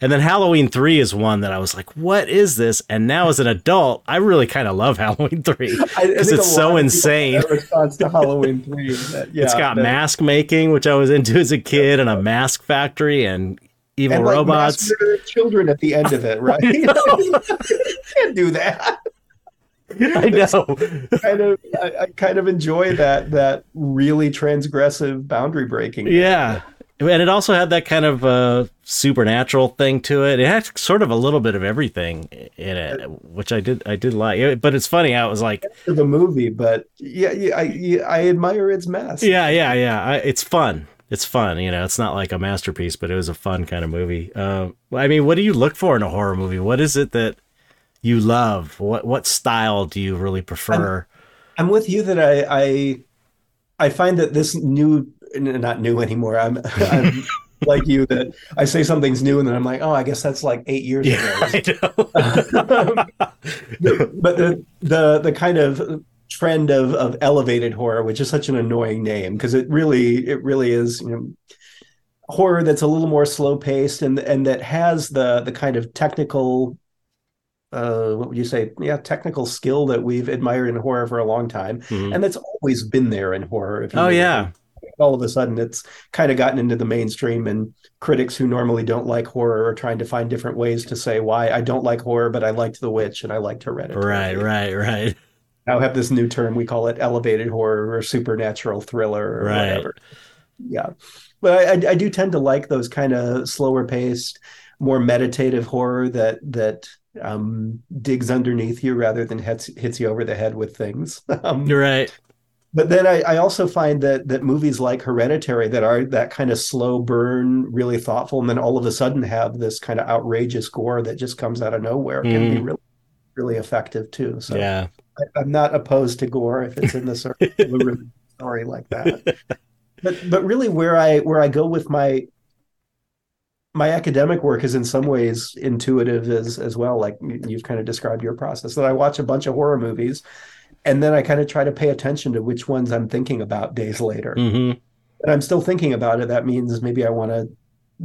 And then Halloween 3 is one that I was like, what is this? And now as an adult, I really kind of love Halloween 3 because it's so insane. Response to Halloween 3. That, yeah, it's got that, mask making, which I was into as a kid, and a mask factory and evil and, like, robots. children at the end of it, right? can't do that. I know. kind of, I, I, kind of enjoy that that really transgressive boundary breaking. Yeah, and it also had that kind of uh, supernatural thing to it. It had sort of a little bit of everything in it, which I did I did like. But it's funny. I was like the movie, but yeah, yeah I I admire its mess. Yeah, yeah, yeah. I, it's fun. It's fun. You know, it's not like a masterpiece, but it was a fun kind of movie. Uh, I mean, what do you look for in a horror movie? What is it that you love? What what style do you really prefer? I'm, I'm with you that I I I find that this new not new anymore. I'm, I'm like you that I say something's new and then I'm like, oh, I guess that's like eight years yeah, ago. but the the the kind of trend of of elevated horror, which is such an annoying name because it really it really is you know horror that's a little more slow paced and and that has the the kind of technical uh, what would you say? Yeah, technical skill that we've admired in horror for a long time, mm-hmm. and that's always been there in horror. oh yeah, all of a sudden it's kind of gotten into the mainstream and critics who normally don't like horror are trying to find different ways to say why I don't like horror, but I liked The Witch and I liked Hereditary. Right, right, right. Now have this new term we call it elevated horror or supernatural thriller or right. whatever. Yeah, but I, I do tend to like those kind of slower paced, more meditative horror that that um, digs underneath you rather than hits hits you over the head with things. Um, You're right but then I, I, also find that that movies like Hereditary that are that kind of slow burn, really thoughtful, and then all of a sudden have this kind of outrageous gore that just comes out of nowhere mm. can be mm-hmm. really really effective too. So yeah, I, am not opposed to gore if it's in the circle of story like that. But but really, where I where I go with my my academic work is in some ways intuitive as as well. Like you've kind of described your process. That I watch a bunch of horror movies and then I kind of try to pay attention to which ones I'm thinking about days later. Mm-hmm. And I'm still thinking about it. That means maybe I want to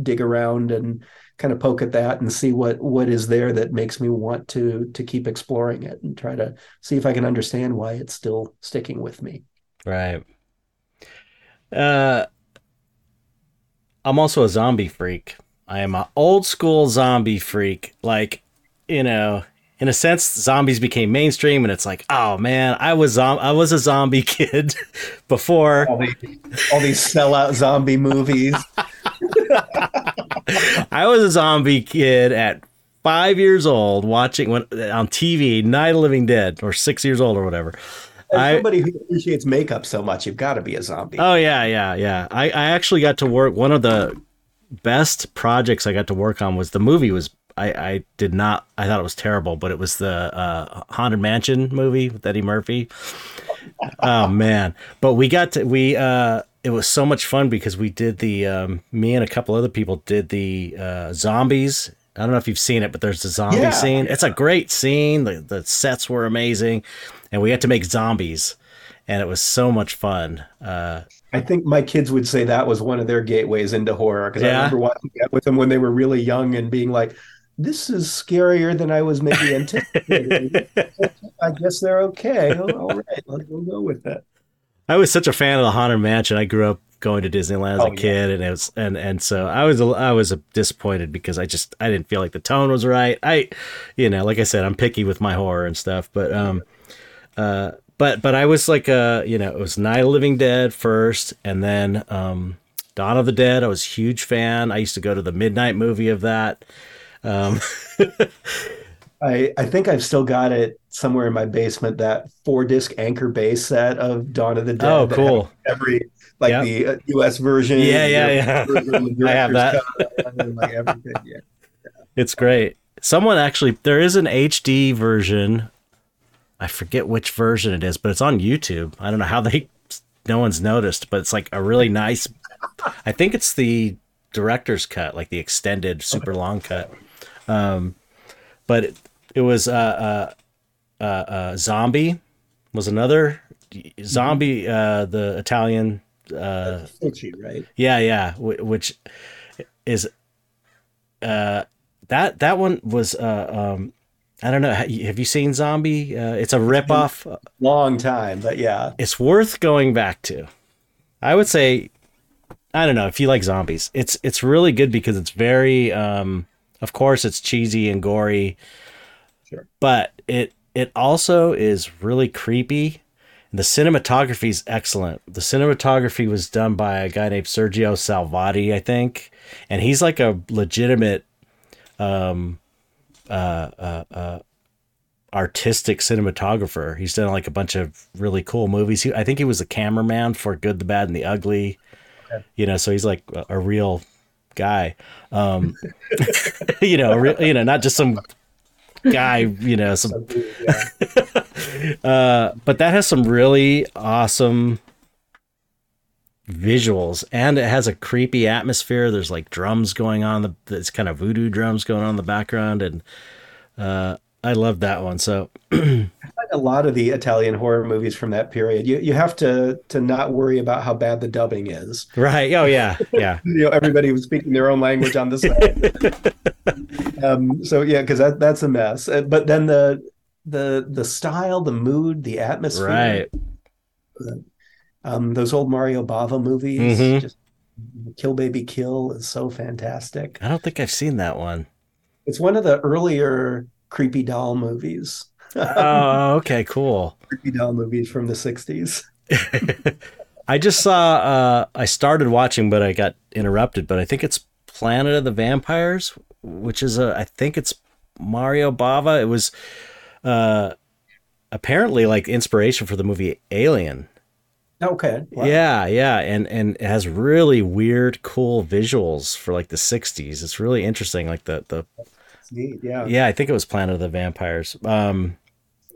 dig around and kind of poke at that and see what what is there that makes me want to to keep exploring it and try to see if I can understand why it's still sticking with me. Right. Uh, I'm also a zombie freak. I am an old school zombie freak. Like, you know, in a sense, zombies became mainstream, and it's like, oh man, I was zom- I was a zombie kid before all, all these sellout zombie movies. I was a zombie kid at five years old watching when, on TV Night of Living Dead, or six years old or whatever. As somebody who appreciates makeup so much, you've got to be a zombie. Oh yeah, yeah, yeah. I, I actually got to work. One of the best projects I got to work on was the movie was I, I did not. I thought it was terrible, but it was the uh, Haunted Mansion movie with Eddie Murphy. oh man, but we got to we uh it was so much fun because we did the um me and a couple other people did the uh zombies. I don't know if you've seen it, but there's the zombie Yeah. scene. It's a great scene. The the sets were amazing, and we had to make zombies, and it was so much fun. Uh, I think my kids would say that was one of their gateways into horror because I remember watching that with them when they were really young and being like, "This is scarier than I was maybe anticipating." I guess they're okay. Oh, all right, let's we'll go with that. I was such a fan of the Haunted Mansion. I grew up going to Disneyland as Oh, a yeah. kid, and it was and and so I was I was disappointed because I just I didn't feel like the tone was right. I, you know, like I said, I'm picky with my horror and stuff, but um, uh, but but I was like uh, you know, it was Night of Living Dead first, and then um, Dawn of the Dead. I was a huge fan. I used to go to the midnight movie of that. Um, I, I think I've still got it somewhere in my basement that four disc Anchor Bay set of Dawn of the Dead. oh, cool. Every like Yep. the uh, U.S. version. Yeah, yeah, yeah. I have director's cut, like everything. Yeah. It's great. Someone actually, there is an HD version. I forget which version it is, but it's on YouTube. I don't know how they, no one's noticed, but it's like a really nice. I think it's the director's cut, like the extended, super long cut. Um, but it, it was uh, uh, uh, uh, zombie was another zombie. Uh, the Italian. Uh, right? yeah, yeah, which is uh that that one was uh um I don't know. Have you seen Zombie? Uh, it's a ripoff. Long time, but yeah. It's worth going back to. I would say, I don't know if you like zombies. It's it's really good because it's very, um, of course, it's cheesy and gory, Sure. but it it also is really creepy. And the cinematography is excellent. The cinematography was done by a guy named Sergio Salvati, I think, and he's like a legitimate um, uh, uh, uh, artistic cinematographer. He's done like a bunch of really cool movies. He, I think he was a cameraman for Good, the Bad, and the Ugly. Okay. You know, so he's like a, a real guy. Um, you know, you know, not just some guy. You know, some uh, but that has some really awesome visuals and it has a creepy atmosphere there's like drums going on the it's kind of voodoo drums going on in the background and uh i love that one so a lot of the Italian horror movies from that period, you you have to to not worry about how bad the dubbing is. right oh yeah yeah You know, everybody was speaking their own language on the set. um, so yeah, because that that's a mess. Uh, But then the the the style, the mood, the atmosphere. right Um, those old Mario Bava movies, Mhm. just Kill Baby Kill is so fantastic. i don't think i've seen that one. It's one of the earlier creepy doll movies. Oh okay cool creepy doll movies from the 60s. i just saw uh i started watching but i got interrupted but i think it's planet of the vampires which is a i think it's mario bava it was uh apparently like inspiration for the movie alien Okay. wow. yeah yeah and and it has really weird cool visuals for like the 60s it's really interesting like the the neat. Yeah. yeah i think it was planet of the vampires um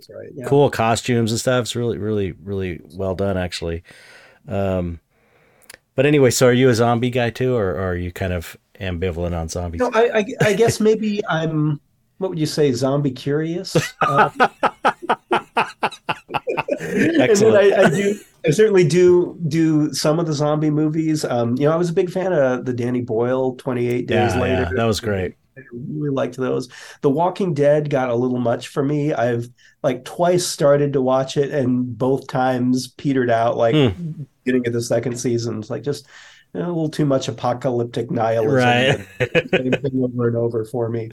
That's right. Yeah. cool costumes and stuff. It's really, really, really well done, actually. Um, but anyway, so are you a zombie guy too, or, or are you kind of ambivalent on zombies? No, I, I, I guess maybe I'm, what would you say, zombie curious? Uh, and then Excellent. I, I do, I certainly do do some of the zombie movies. Um, you know, I was a big fan of the Danny Boyle 28 Days yeah, Later. yeah, that was great. I really liked those. The Walking Dead got a little much for me. I've like twice started to watch it and both times petered out like Hmm. getting at the second season. It's like just you know, a little too much apocalyptic nihilism. Right. Same thing over and over for me.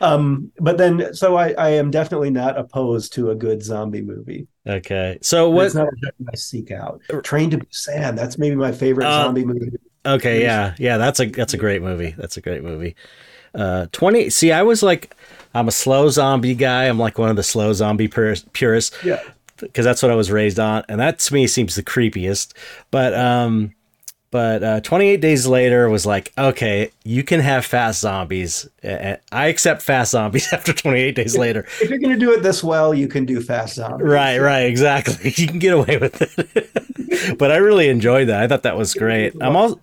Um, but then so I, I am definitely not opposed to a good zombie movie. okay. So what? It's not I seek out. Train to Busan, that's maybe my favorite Uh, zombie movie. Okay, yeah, yeah. That's a that's a great movie. That's a great movie. Uh, twenty. See, I was like, I'm a slow zombie guy. I'm like one of the slow zombie pur- purists. Yeah. because that's what I was raised on, and that to me seems the creepiest. But um, but uh, 28 days later was like, okay, you can have fast zombies. I accept fast zombies after 28 days later. If you're going to do it this well, you can do fast zombies. Right, right, exactly. You can get away with it. but I really enjoyed that. I thought that was great. I'm also,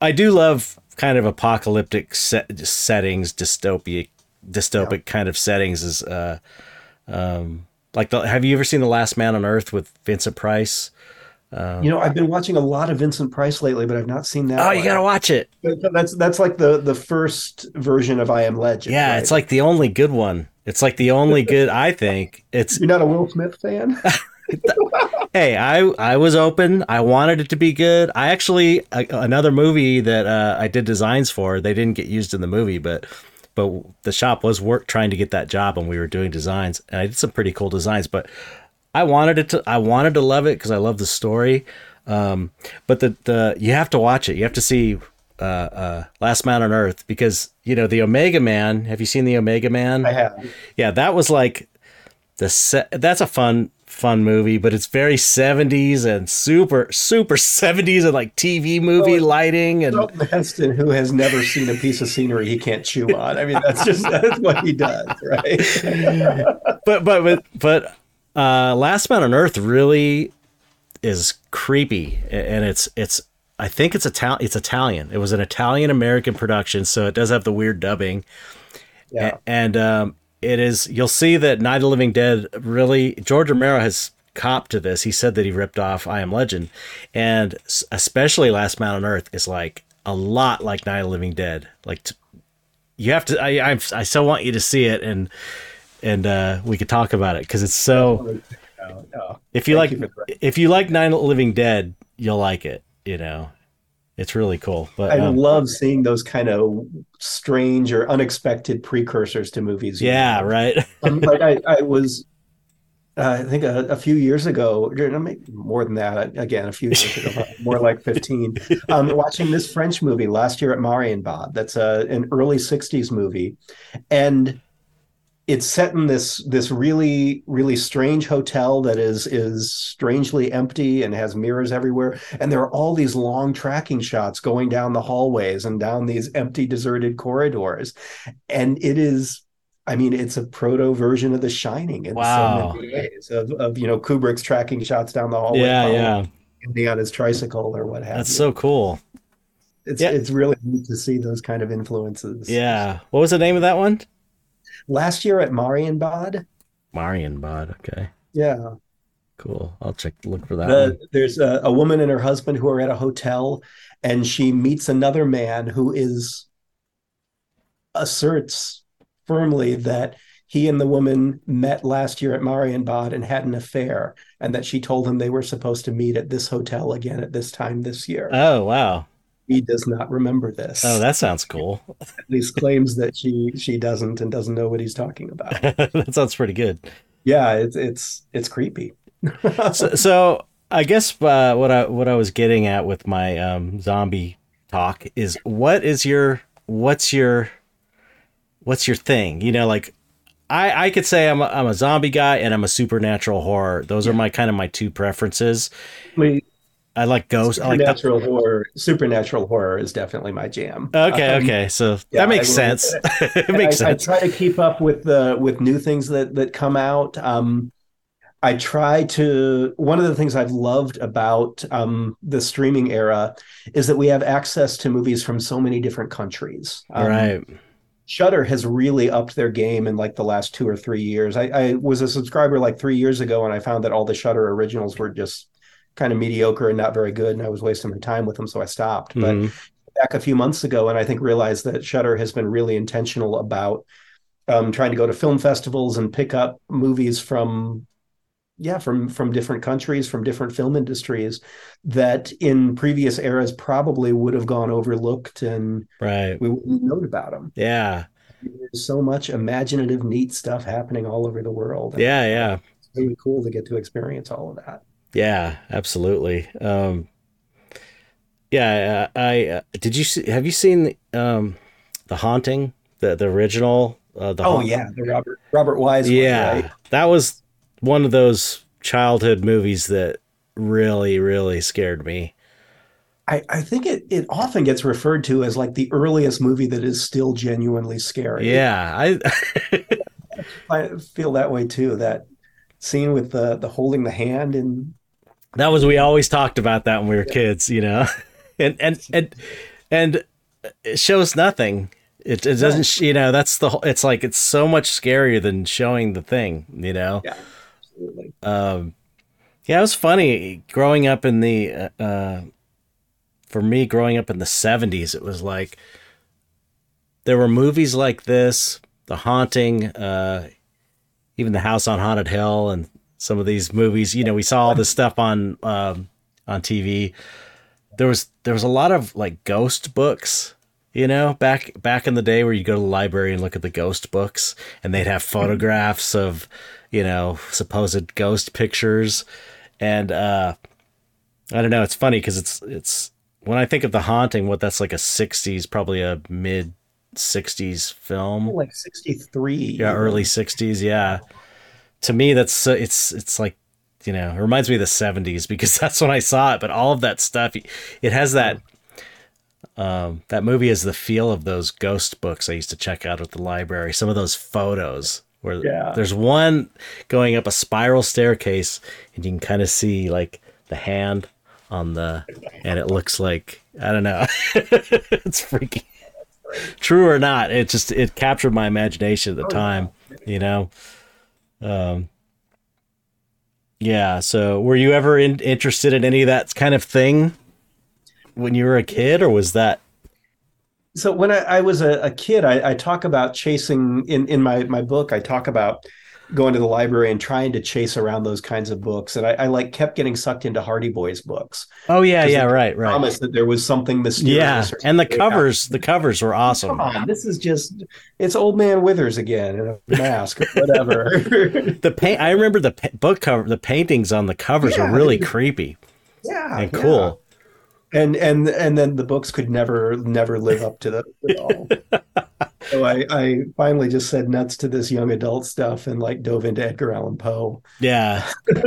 I do love kind of apocalyptic set, settings, dystopic, dystopic yeah. kind of settings. Is uh, um, like the, have you ever seen The Last Man on Earth with Vincent Price? Um, you know, I've been watching a lot of Vincent Price lately, but I've not seen that. Oh, one. you gotta watch it. That's that's like the the first version of I Am Legend. Yeah, right? it's like the only good one. It's like the only good. I think it's. You're not a Will Smith fan. hey, I I was open. I wanted it to be good. I actually another movie that uh, I did designs for. They didn't get used in the movie, but but the shop was work trying to get that job, and we were doing designs, and I did some pretty cool designs. But I wanted it to I wanted to love it because I love the story. Um, but the the you have to watch it. You have to see uh, uh, Last Man on Earth because you know the Omega Man. Have you seen the Omega Man? I have. Yeah, that was like the set. That's a fun fun movie, but it's very 70s and super super 70s and like TV movie oh, lighting and Heston who has never seen a piece of scenery he can't chew on. I mean that's just that's what he does, right? but but but but uh, Last Man on Earth really is creepy, and it's it's I think it's Italian. It's Italian. It was an Italian American production, so it does have the weird dubbing. Yeah, and um, it is. You'll see that Night of the Living Dead really. George Romero has copped to this. He said that he ripped off I Am Legend, and especially Last Man on Earth is like a lot like Night of the Living Dead. Like t- you have to. I I, I still want you to see it and and uh, we could talk about it because it's so. No, no. If you Thank like, you if you like Night Nine Living Dead, you'll like it. You know, it's really cool. But I um, love seeing those kind of strange or unexpected precursors to movies. Yeah, know? right. um, like I, I was, uh, I think a, a, few years ago, more than that. Again, a few years ago, more like fifteen. Um, watching this French movie last year at Marienbad. That's a, an early '60s movie, and it's set in this this really really strange hotel that is is strangely empty and has mirrors everywhere and there are all these long tracking shots going down the hallways and down these empty deserted corridors and it is I mean, it's a proto version of The Shining in wow. so many ways of, of you know Kubrick's tracking shots down the hallway. Yeah, yeah. On his tricycle or what have That's you. so cool. It's yeah. it's really neat to see those kind of influences. Yeah. What was the name of that one? Last year at Marienbad. Marienbad, okay. Yeah. Cool. I'll check look for that. The, there's a, a woman and her husband who are at a hotel, and she meets another man who is asserts firmly that he and the woman met last year at Marienbad and had an affair, and that she told him they were supposed to meet at this hotel again at this time this year. Oh wow! He does not remember this. Oh, that sounds cool. At least claims that she she doesn't and doesn't know what he's talking about. that sounds pretty good. Yeah, it's it's it's creepy. so, so, I guess uh, what I what I was getting at with my um, zombie talk is what is your what's your what's your thing? You know, like I, I could say I'm a, I'm a zombie guy and I'm a supernatural horror. Those yeah. are my kind of my two preferences. We I like ghosts. Supernatural like horror. Supernatural horror is definitely my jam. Okay, um, okay, so yeah, that makes I, sense. it makes I, sense. I try to keep up with the with new things that that come out. Um, I try to. One of the things I've loved about um, the streaming era is that we have access to movies from so many different countries. Um, right. Shudder has really upped their game in like the last two or three years. I, I was a subscriber like three years ago, and I found that all the Shudder originals were just kind of mediocre and not very good, and I was wasting my time with them, so I stopped. Mm-hmm. But back a few months ago, and I think realized that Shudder has been really intentional about um, trying to go to film festivals and pick up movies from yeah from from different countries from different film industries that in previous eras probably would have gone overlooked and right. we wouldn't know about them yeah. There's so much imaginative neat stuff happening all over the world yeah yeah. it's really cool to get to experience all of that yeah, absolutely. Um, yeah, I, I uh, did you see, have you seen um, the haunting the the original? Uh, the oh haunt- yeah, the Robert Robert Wise. Yeah, one, right? that was one of those childhood movies that really really scared me. I, I think it it often gets referred to as like the earliest movie that is still genuinely scary. Yeah, I I feel that way too. That scene with the the holding the hand and that was we always talked about that when we were kids, you know, and and and and it shows nothing. It, it doesn't, you know. That's the. whole It's like it's so much scarier than showing the thing, you know. yeah, absolutely. Um, yeah, it was funny growing up in the. Uh, uh, for me, growing up in the '70s, it was like there were movies like this, The Haunting, uh, even The House on Haunted Hill, and some of these movies. You know, we saw all this stuff on um, on TV. There was there was a lot of like ghost books. You know, back back in the day where you go to the library and look at the ghost books, and they'd have photographs of, you know, supposed ghost pictures, and uh, I don't know. It's funny because it's it's when I think of the haunting, what that's like a '60s, probably a mid '60s film, Like sixty three. yeah, early '60s, yeah. To me, that's uh, it's it's like you know, it reminds me of the '70s because that's when I saw it. But all of that stuff, it has that. Um, that movie has the feel of those ghost books I used to check out at the library. Some of those photos where Yeah. there's one going up a spiral staircase, and you can kind of see like the hand on the, and it looks like I don't know, it's freaky. True or not, it just it captured my imagination at the time. You know, um, yeah. So, were you ever in, interested in any of that kind of thing when you were a kid, or was that? so when I, I was a, a kid, I, I talk about chasing in in my my book. I talk about going to the library and trying to chase around those kinds of books, and I, I like kept getting sucked into Hardy Boys books. Oh yeah, yeah, right, right. Promise that there was something mysterious. Yeah, and the covers, the covers were awesome. Come on, this is just it's old man Withers again in a mask or whatever. The paint. I remember the pa- book cover. The paintings on the covers Yeah, were really creepy yeah, and yeah. cool. and and and then the books could never never live up to all. so I I finally just said nuts to this young adult stuff and like dove into Edgar Allan Poe. Yeah.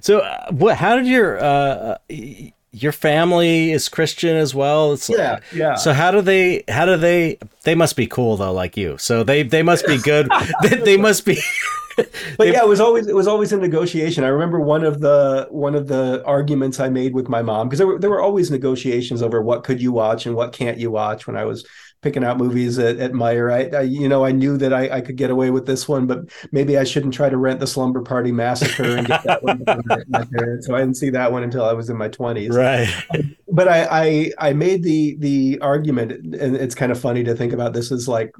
so, uh, what? How did your uh, your family is Christian as well? It's Yeah, yeah. So how do they? How do they? They must be cool though, like you. So they they must be good. they, they must be. but yeah, it was always it was always a negotiation. I remember one of the one of the arguments I made with my mom because there were there were always negotiations over what could you watch and what can't you watch when I was picking out movies at, at Meijer. I, I you know I knew that I, I could get away with this one, but maybe I shouldn't try to rent the Slumber Party Massacre and get that one. my- my parents. So I didn't see that one until I was in my twenties right. but I, I I made the the argument, and it's kind of funny to think about this as like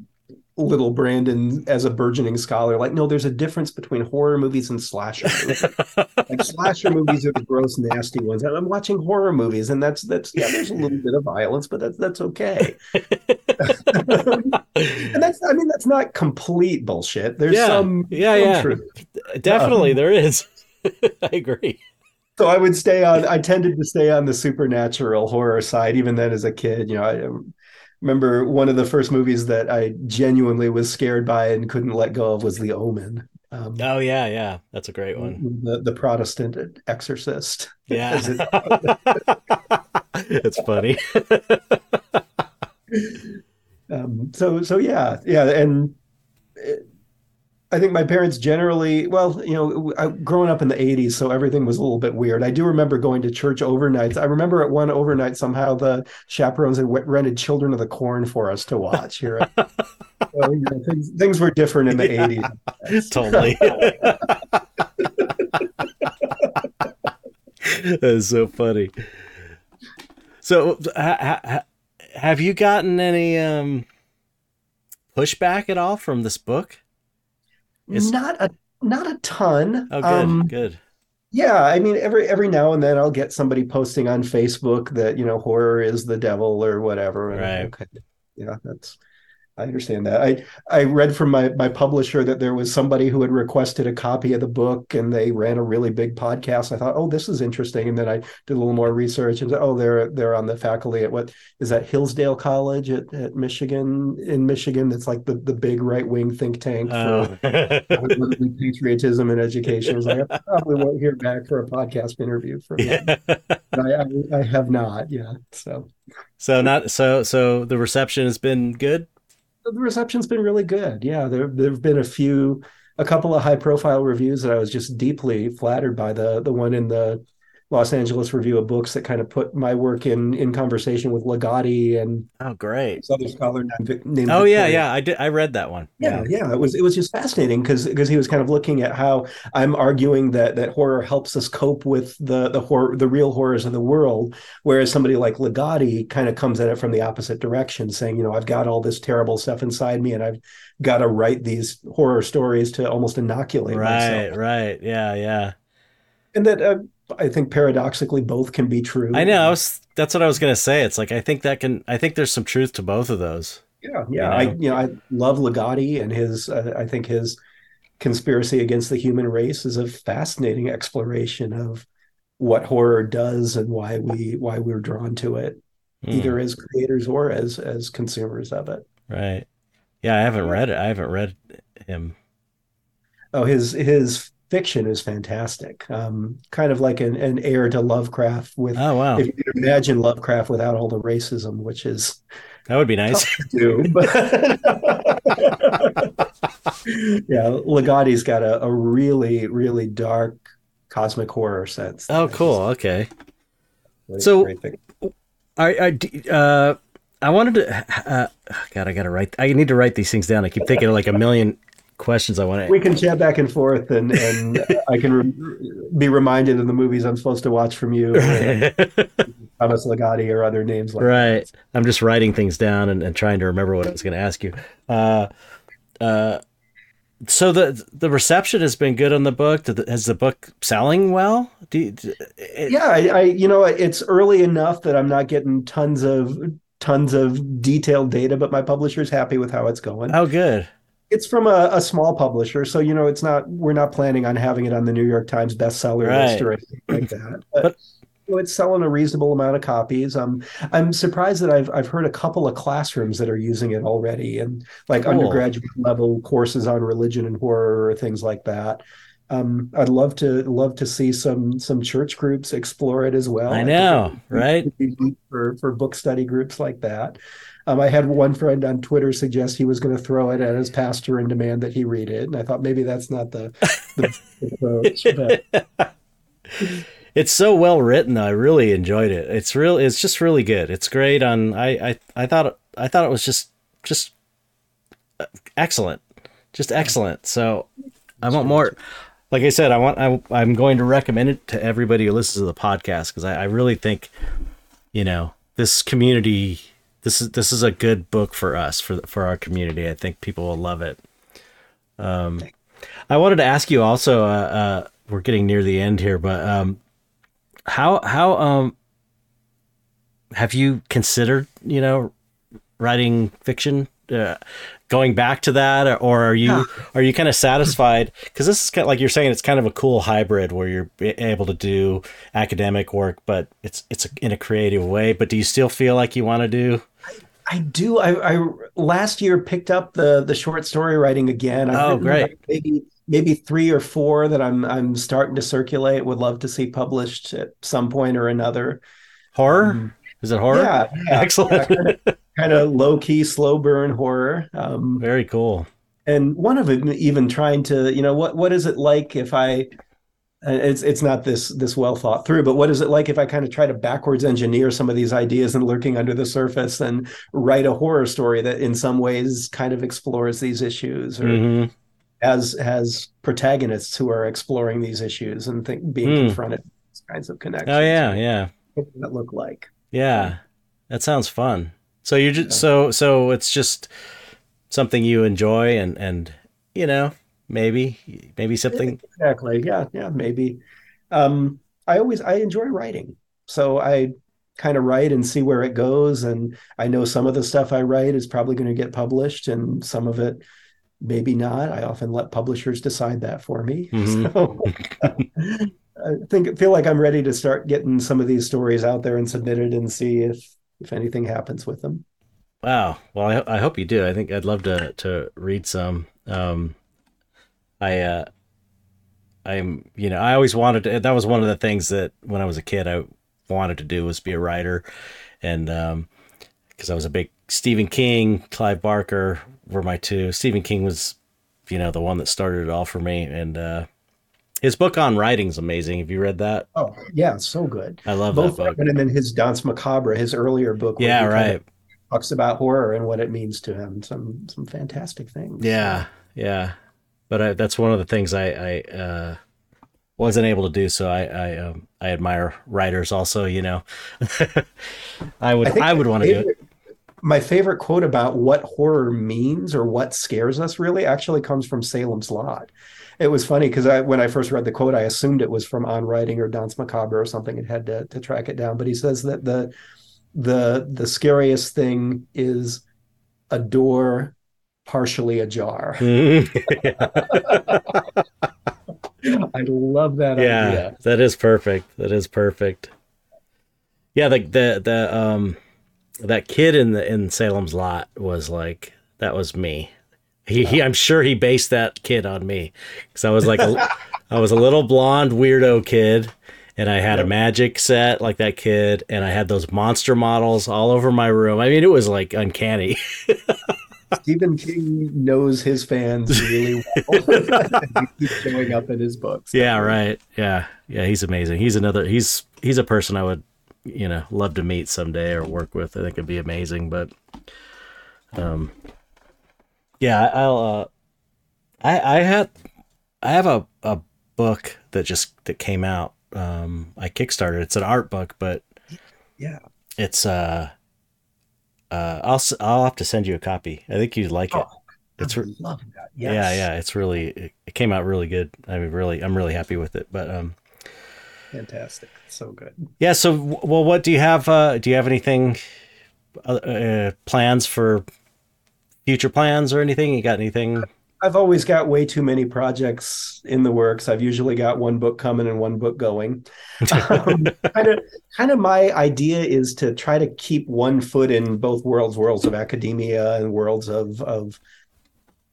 little Brandon as a burgeoning scholar. Like, no, there's a difference between horror movies and slasher movies. like slasher movies are the gross, nasty ones, and I'm watching horror movies, and that's that's yeah, there's a little bit of violence, but that's that's okay. and that's I mean that's not complete bullshit. There's Yeah. some Yeah, some yeah. truth. Definitely, there is. I agree. so I would stay on. I tended to stay on the supernatural horror side, even then as a kid. You know, I um, remember one of the first movies that I genuinely was scared by and couldn't let go of was The Omen, um, Oh yeah, yeah. That's a great one. the the Protestant exorcist. Yeah. It- it's funny. Um, so so yeah, yeah, and. I think my parents generally, well, you know, I, growing up in the 80s, so everything was a little bit weird. I do remember going to church overnights. I remember at one overnight, somehow the chaperones had rented Children of the Corn for us to watch here. so, you know, things, things were different in the Yeah. 80s. totally. That's so funny. So, ha- ha- have you gotten any um, pushback at all from this book? It's- Not a not a ton. Oh, good, Um, good. Yeah, I mean, every every now and then I'll get somebody posting on Facebook that you know horror is the devil or whatever. Right. Okay, yeah, that's I understand that. I I read from my my publisher that there was somebody who had requested a copy of the book, and they ran a really big podcast. I thought, oh, this is interesting, and then I did a little more research and said, oh, they're they're on the faculty at what is that Hillsdale College at, at Michigan in Michigan. That's like the the big right wing think tank for oh. patriotism and education. I was like, I probably won't hear back for a podcast interview from them. I, I, I have not, yeah. So so not so so the reception has been good the reception's been really good. Yeah, there there've been a few, a couple of high profile reviews that I was just deeply flattered by. The the one in the Los Angeles Review of Books that kind of put my work in in conversation with Ligotti and oh great. this other scholar named, named oh Victoria. yeah. Yeah I did I read that one. Yeah yeah. it was it was just fascinating because because he was kind of looking at how I'm arguing that that horror helps us cope with the the horror the real horrors of the world whereas somebody like Ligotti kind of comes at it from the opposite direction saying you know I've got all this terrible stuff inside me and I've got to write these horror stories to almost inoculate right myself. right. Yeah yeah. And that uh, I think paradoxically both can be true. I know. I was, that's what I was going to say. It's like I think that can. I think there's some truth to both of those. Yeah, yeah. You know? I you know I love Ligotti and his. Uh, I think his conspiracy against the human race is a fascinating exploration of what horror does and why we why we're drawn to it, mm. either as creators or as as consumers of it. Right. Yeah, I haven't read it. I haven't read him. Oh, his his fiction is fantastic. Um, kind of like an, an heir to Lovecraft with oh wow. If you can imagine Lovecraft without all the racism, which is that would be nice. Do, but yeah, Ligotti's got a, a really, really dark cosmic horror sense. Oh, cool. okay. So, I, I, uh, I wanted to. Uh, God, I gotta write. I need to write these things down. I keep thinking of like a million questions I want to. We can chat back and forth, and and I can re- be reminded of the movies I'm supposed to watch from you, Thomas Ligotti or other names like right. That. I'm just writing things down and, and trying to remember what I was going to ask you. Uh, uh, so the the reception has been good on the book. Has the book selling well? Do you, it, yeah, I, I you know it's early enough that I'm not getting tons of tons of detailed data, but my publisher's happy with how it's going. Oh, good it's from a, a, small publisher, so you know it's not. We're not planning on having it on the New York Times bestseller right. list or anything like that. But, but you know, it's selling a reasonable amount of copies. Um, I'm surprised that I've I've heard a couple of classrooms that are using it already, and like cool. undergraduate level courses on religion and horror or things like that. Um, I'd love to love to see some some church groups explore it as well. I know, I right? For for book study groups like that. Um, I had one friend on Twitter suggest he was going to throw it at his pastor and demand that he read it, and I thought maybe that's not the, the approach. But... It's so well written. I really enjoyed it. It's real. It's just really good. It's great. On I I I thought I thought it was just just uh, excellent, just excellent. So I want more. Like I said, I want I, I'm going to recommend it to everybody who listens to the podcast because I, I really think, you know, this community this is this is a good book for us for for our community. I think people will love it. Um, I wanted to ask you also. Uh, uh, we're getting near the end here, but um, how how um have you considered you know writing fiction? Uh, going back to that or are you are you kind of satisfied because this is kind of, like you're saying it's kind of a cool hybrid where you're able to do academic work but it's it's in a creative way but do you still feel like you want to do I do. I, I last year picked up the the short story writing again. I've oh, great! Maybe maybe three or four that I'm I'm starting to circulate. Would love to see published at some point or another. Horror? Um, Is it horror? Yeah, yeah. excellent. Yeah, kind, of, low key, slow burn horror. Um, Very cool. And one of them even trying to, you know, what what is it like if I it's it's not this this well thought through but what is it like if i kind of try to backwards engineer some of these ideas and lurking under the surface and write a horror story that in some ways kind of explores these issues or mm-hmm. has has protagonists who are exploring these issues and think, being mm. confronted with these kinds of connections? Oh yeah yeah. What does that look like? Yeah that sounds fun. So you just so so it's just something you enjoy and and you know maybe maybe something exactly yeah yeah maybe um i always i enjoy writing so i kind of write and see where it goes. And I know some of the stuff I write is probably going to get published, and some of it maybe not. I often let publishers decide that for me. Mm-hmm. So I think feel like I'm ready to start getting some of these stories out there and submitted and see if if anything happens with them. Wow. Well, I, I hope you do. I think I'd love to to read some. Um, I uh, I'm you know I always wanted to. That was one of the things that when I was a kid I wanted to do was be a writer, and um, because I was a big Stephen King, Clive Barker were my two. Stephen King was, you know, the one that started it all for me, and uh, his book on writing is amazing. Have you read that? Oh yeah, so good. I love Both that book. And then his Danse Macabre, his earlier book. Yeah, right. talks about horror and what it means to him. Some some fantastic things. Yeah, yeah. But I, that's one of the things I, I uh, wasn't able to do. So I I, um, I admire writers also. You know, I would I, I would want to do it my favorite quote about what horror means or what scares us really actually comes from Salem's Lot. It was funny because I, when I first read the quote, I assumed it was from On Writing or Danse Macabre or something, and had to, to track it down. But he says that the the the scariest thing is a door partially ajar. I love that yeah, idea. that is perfect. That is perfect. Yeah, the the the um that kid in the in Salem's Lot was like that was me. He, he I'm sure he based that kid on me because I was like a, I was a little blonde weirdo kid, and I had yep. a magic set like that kid, and I had those monster models all over my room. I mean, it was like uncanny. Stephen King knows his fans really well. he keeps showing up in his books. Yeah, right. Yeah, yeah. He's amazing. He's another. He's he's a person I would you know love to meet someday or work with. I think it'd be amazing. But um, yeah, I'll. Uh, I I had I have a a book that just that came out. Um, I kickstarted. It's an art book, but yeah, it's uh. Uh, I'll I'll have to send you a copy. I think you'd like oh, it. It's re- love that. Yes. Yeah, yeah. It's really it, it came out really good. I mean, really, I'm really happy with it. But um, fantastic. So good. Yeah. So, well, what do you have? Uh, do you have anything uh, uh, plans for future plans or anything? You got anything? I've always got way too many projects in the works. I've usually got one book coming and one book going. Um, kind of, kind of. My idea is to try to keep one foot in both worlds: worlds of academia and worlds of of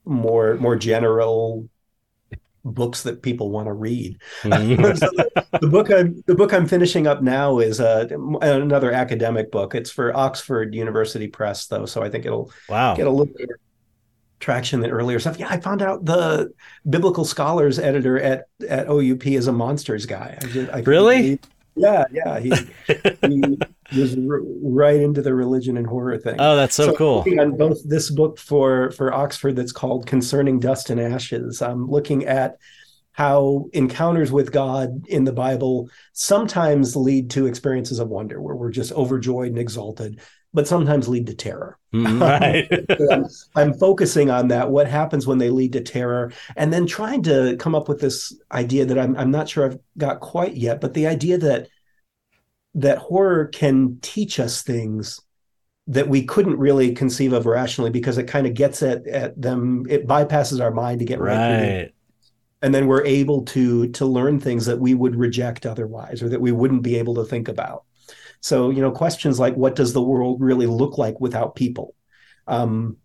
more more general books that people want to read. Mm-hmm. so the, the, book I'm the book I'm finishing up now is uh, another academic book. It's for Oxford University Press, though, so I think it'll wow. get a little bit traction than earlier stuff. Yeah, I found out the biblical scholars editor at at OUP is a monsters guy. I just, I really? Yeah, yeah. He, he was r- right into the religion and horror thing. Oh, that's so, so cool. On both this book for for Oxford that's called Concerning Dust and Ashes, I'm looking at how encounters with God in the Bible sometimes lead to experiences of wonder where we're just overjoyed and exalted, but sometimes lead to terror. Mm, right. I'm, I'm, focusing on that. What happens when they lead to terror? And then trying to come up with this idea that I'm, I'm not sure I've got quite yet, but the idea that that horror can teach us things that we couldn't really conceive of rationally because it kind of gets at, at them it bypasses our mind to get right, right and then we're able to to learn things that we would reject otherwise or that we wouldn't be able to think about so, you know, questions like what does the world really look like without people? Um,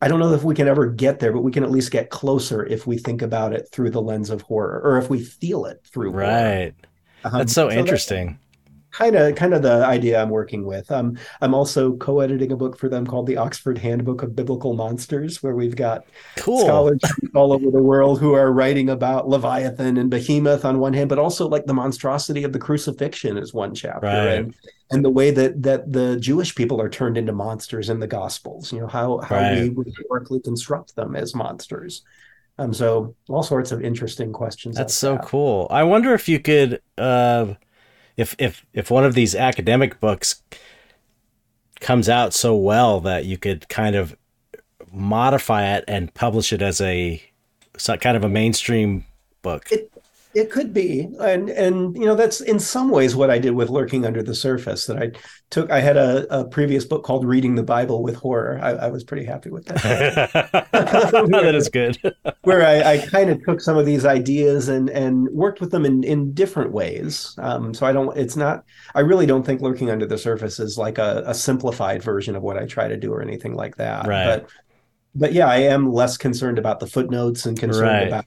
I don't know if we can ever get there, but we can at least get closer if we think about it through the lens of horror or if we feel it through right. Um, that's so, so interesting kind of kind of the idea I'm working with. Um, I'm also co-editing a book for them called the Oxford Handbook of Biblical Monsters, where we've got cool. scholars all over the world who are writing about Leviathan and Behemoth on one hand, but also like the monstrosity of the crucifixion is one chapter, right. and and the way that that the Jewish people are turned into monsters in the Gospels. You know how how right. we historically construct them as monsters. Um, so all sorts of interesting questions. That's so that. cool. I wonder if you could. Uh if if if one of these academic books comes out so well that you could kind of modify it and publish it as a kind of a mainstream book. It, It could be, and and you know that's in some ways what I did with lurking under the surface. That I took. I had a, a previous book called Reading the Bible with Horror. I, I was pretty happy with that. that is good. where I, I, kind of took some of these ideas and and worked with them in in different ways. Um, so I don't. It's not. I really don't think lurking under the surface is like a, a simplified version of what I try to do or anything like that. Right. But but yeah, I am less concerned about the footnotes and concerned Right. about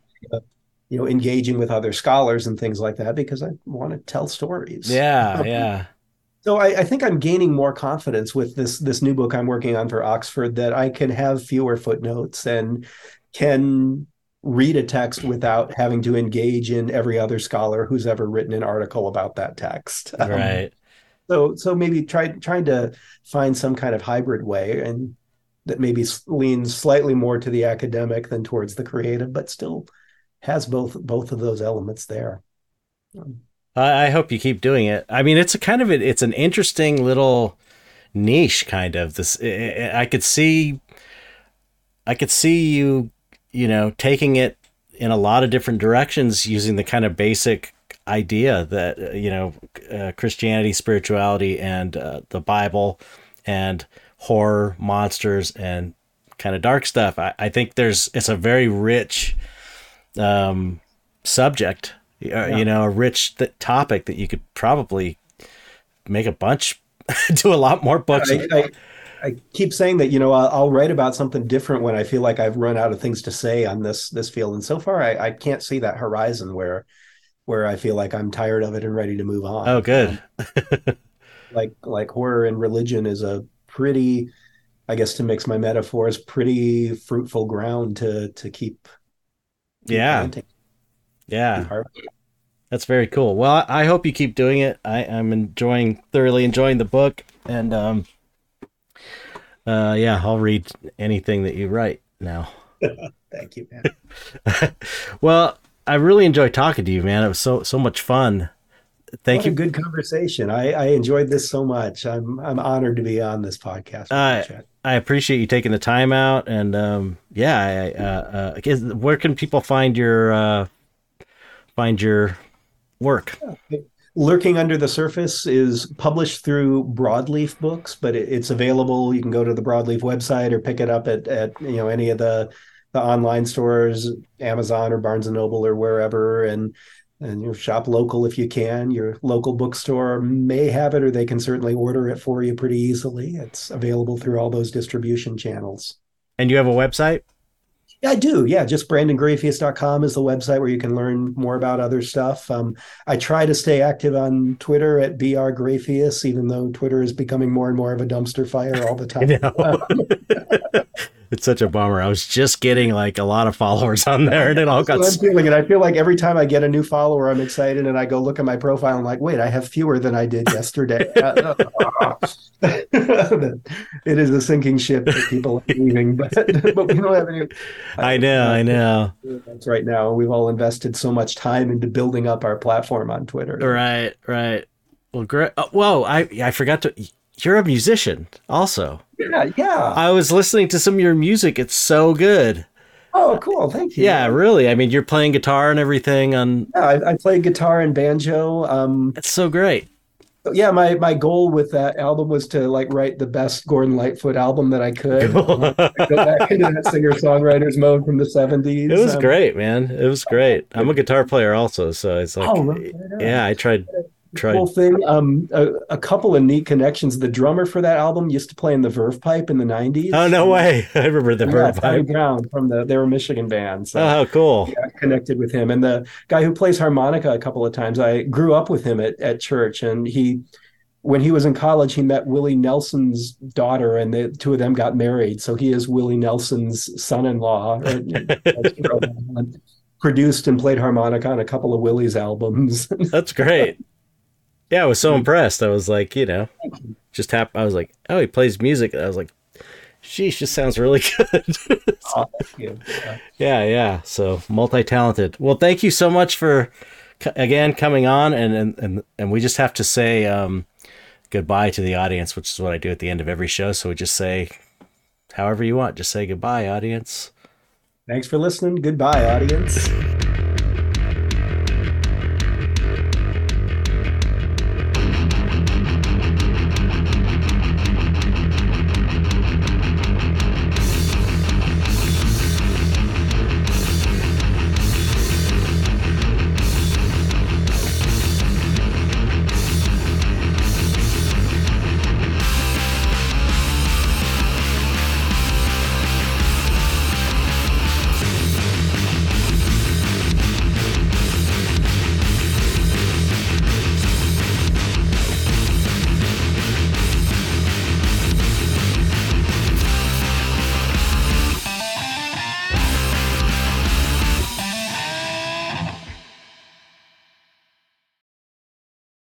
you know engaging with other scholars and things like that because I want to tell stories. Yeah, yeah. So I, I think I'm gaining more confidence with this this new book I'm working on for Oxford that I can have fewer footnotes and can read a text without having to engage in every other scholar who's ever written an article about that text. Um, Right. so so maybe try trying to find some kind of hybrid way and that maybe leans slightly more to the academic than towards the creative, but still has both both of those elements there. I, hope you keep doing it. I mean, it's a kind of a, it's an interesting little niche kind of this. I could see, I could see you, you know, taking it in a lot of different directions using the kind of basic idea that uh, you know uh, Christianity, spirituality, and uh, the Bible, and horror, monsters, and kind of dark stuff. I, I think there's it's a very rich um, subject, uh, you know, a rich th- topic that you could probably make a bunch, do a lot more books. I, I, I keep saying that you know I'll, I'll write about something different when I feel like I've run out of things to say on this this field, and so far I, I can't see that horizon where where I feel like I'm tired of it and ready to move on. oh, good. like like horror and religion is a pretty i guess to mix my metaphors pretty fruitful ground to to keep Yeah. Yeah. That's very cool. Well, I hope you keep doing it. I, I'm enjoying, thoroughly enjoying the book. And, um, uh, yeah, I'll read anything that you write now. thank you man Well, I really enjoy talking to you, man. It was so, so much fun. Thank What you. good conversation. I i enjoyed this so much. I'm i'm honored to be on this podcast Uh, I appreciate you taking the time out, and um, yeah, I, uh, uh, where can people find your uh, find your work? lurking under the surface is published through broadleaf books but it, it's available. You can go to the broadleaf website or pick it up at, at you know any of the the online stores amazon or barnes and noble or wherever. And and you shop local if you can your local bookstore may have it or they can certainly order it for you pretty easily it's available through all those distribution channels And you have a website? yeah, I do. Yeah, just brandongrafius.com is the website where you can learn more about other stuff. Um, I try to stay active on Twitter at brgrafius, even though Twitter is becoming more and more of a dumpster fire all the time. it's such a bummer. I was just getting like a lot of followers on there, and it all got. So I'm feeling it. I feel like every time I get a new follower, I'm excited, and I go look at my profile. I'm like, wait, I have fewer than I did yesterday. it is a sinking ship that people are leaving, but but we don't have any. I know, I know. Right now. We've all invested so much time into building up our platform on Twitter. Right, right. Well, great. Oh, uh, whoa, I I forgot to. You're a musician, also. Yeah, yeah. I was listening to some of your music. It's so good. Oh, cool. Thank you. Yeah, really. I mean, you're playing guitar and everything on. Yeah, I, I play guitar and banjo. Um, It's so great. yeah, my my goal with that album was to like write the best Gordon Lightfoot album that I could. Cool. Go back into that singer songwriters mode from the seventies. It was great, man. It was great. I'm a guitar player also, so it's like, Oh, right. yeah, I tried, tried. Cool thing. Um, a, a couple of neat connections. The drummer for that album used to play in the Verve Pipe in the nineties. Oh no way! I remember the Yeah, Donny pipe. Brown from the they were a Michigan band. So Oh, how cool! I connected with him and the guy who plays harmonica a couple of times i grew up with him at, at church and he when he was in college he met willie nelson's daughter and the two of them got married so he is willie nelson's son-in-law produced and played harmonica on a couple of willie's albums That's great. Yeah, I was so impressed. I was like, you know, just hap- I was like, oh, he plays music. I was like, sheesh, just sounds really good. Oh, thank you. Yeah. yeah, yeah. So multi talented. Well, thank you so much for again coming on, and and and and we just have to say um, goodbye to the audience, which is what I do at the end of every show. So we just say, however you want, just say goodbye, audience. thanks for listening goodbye audience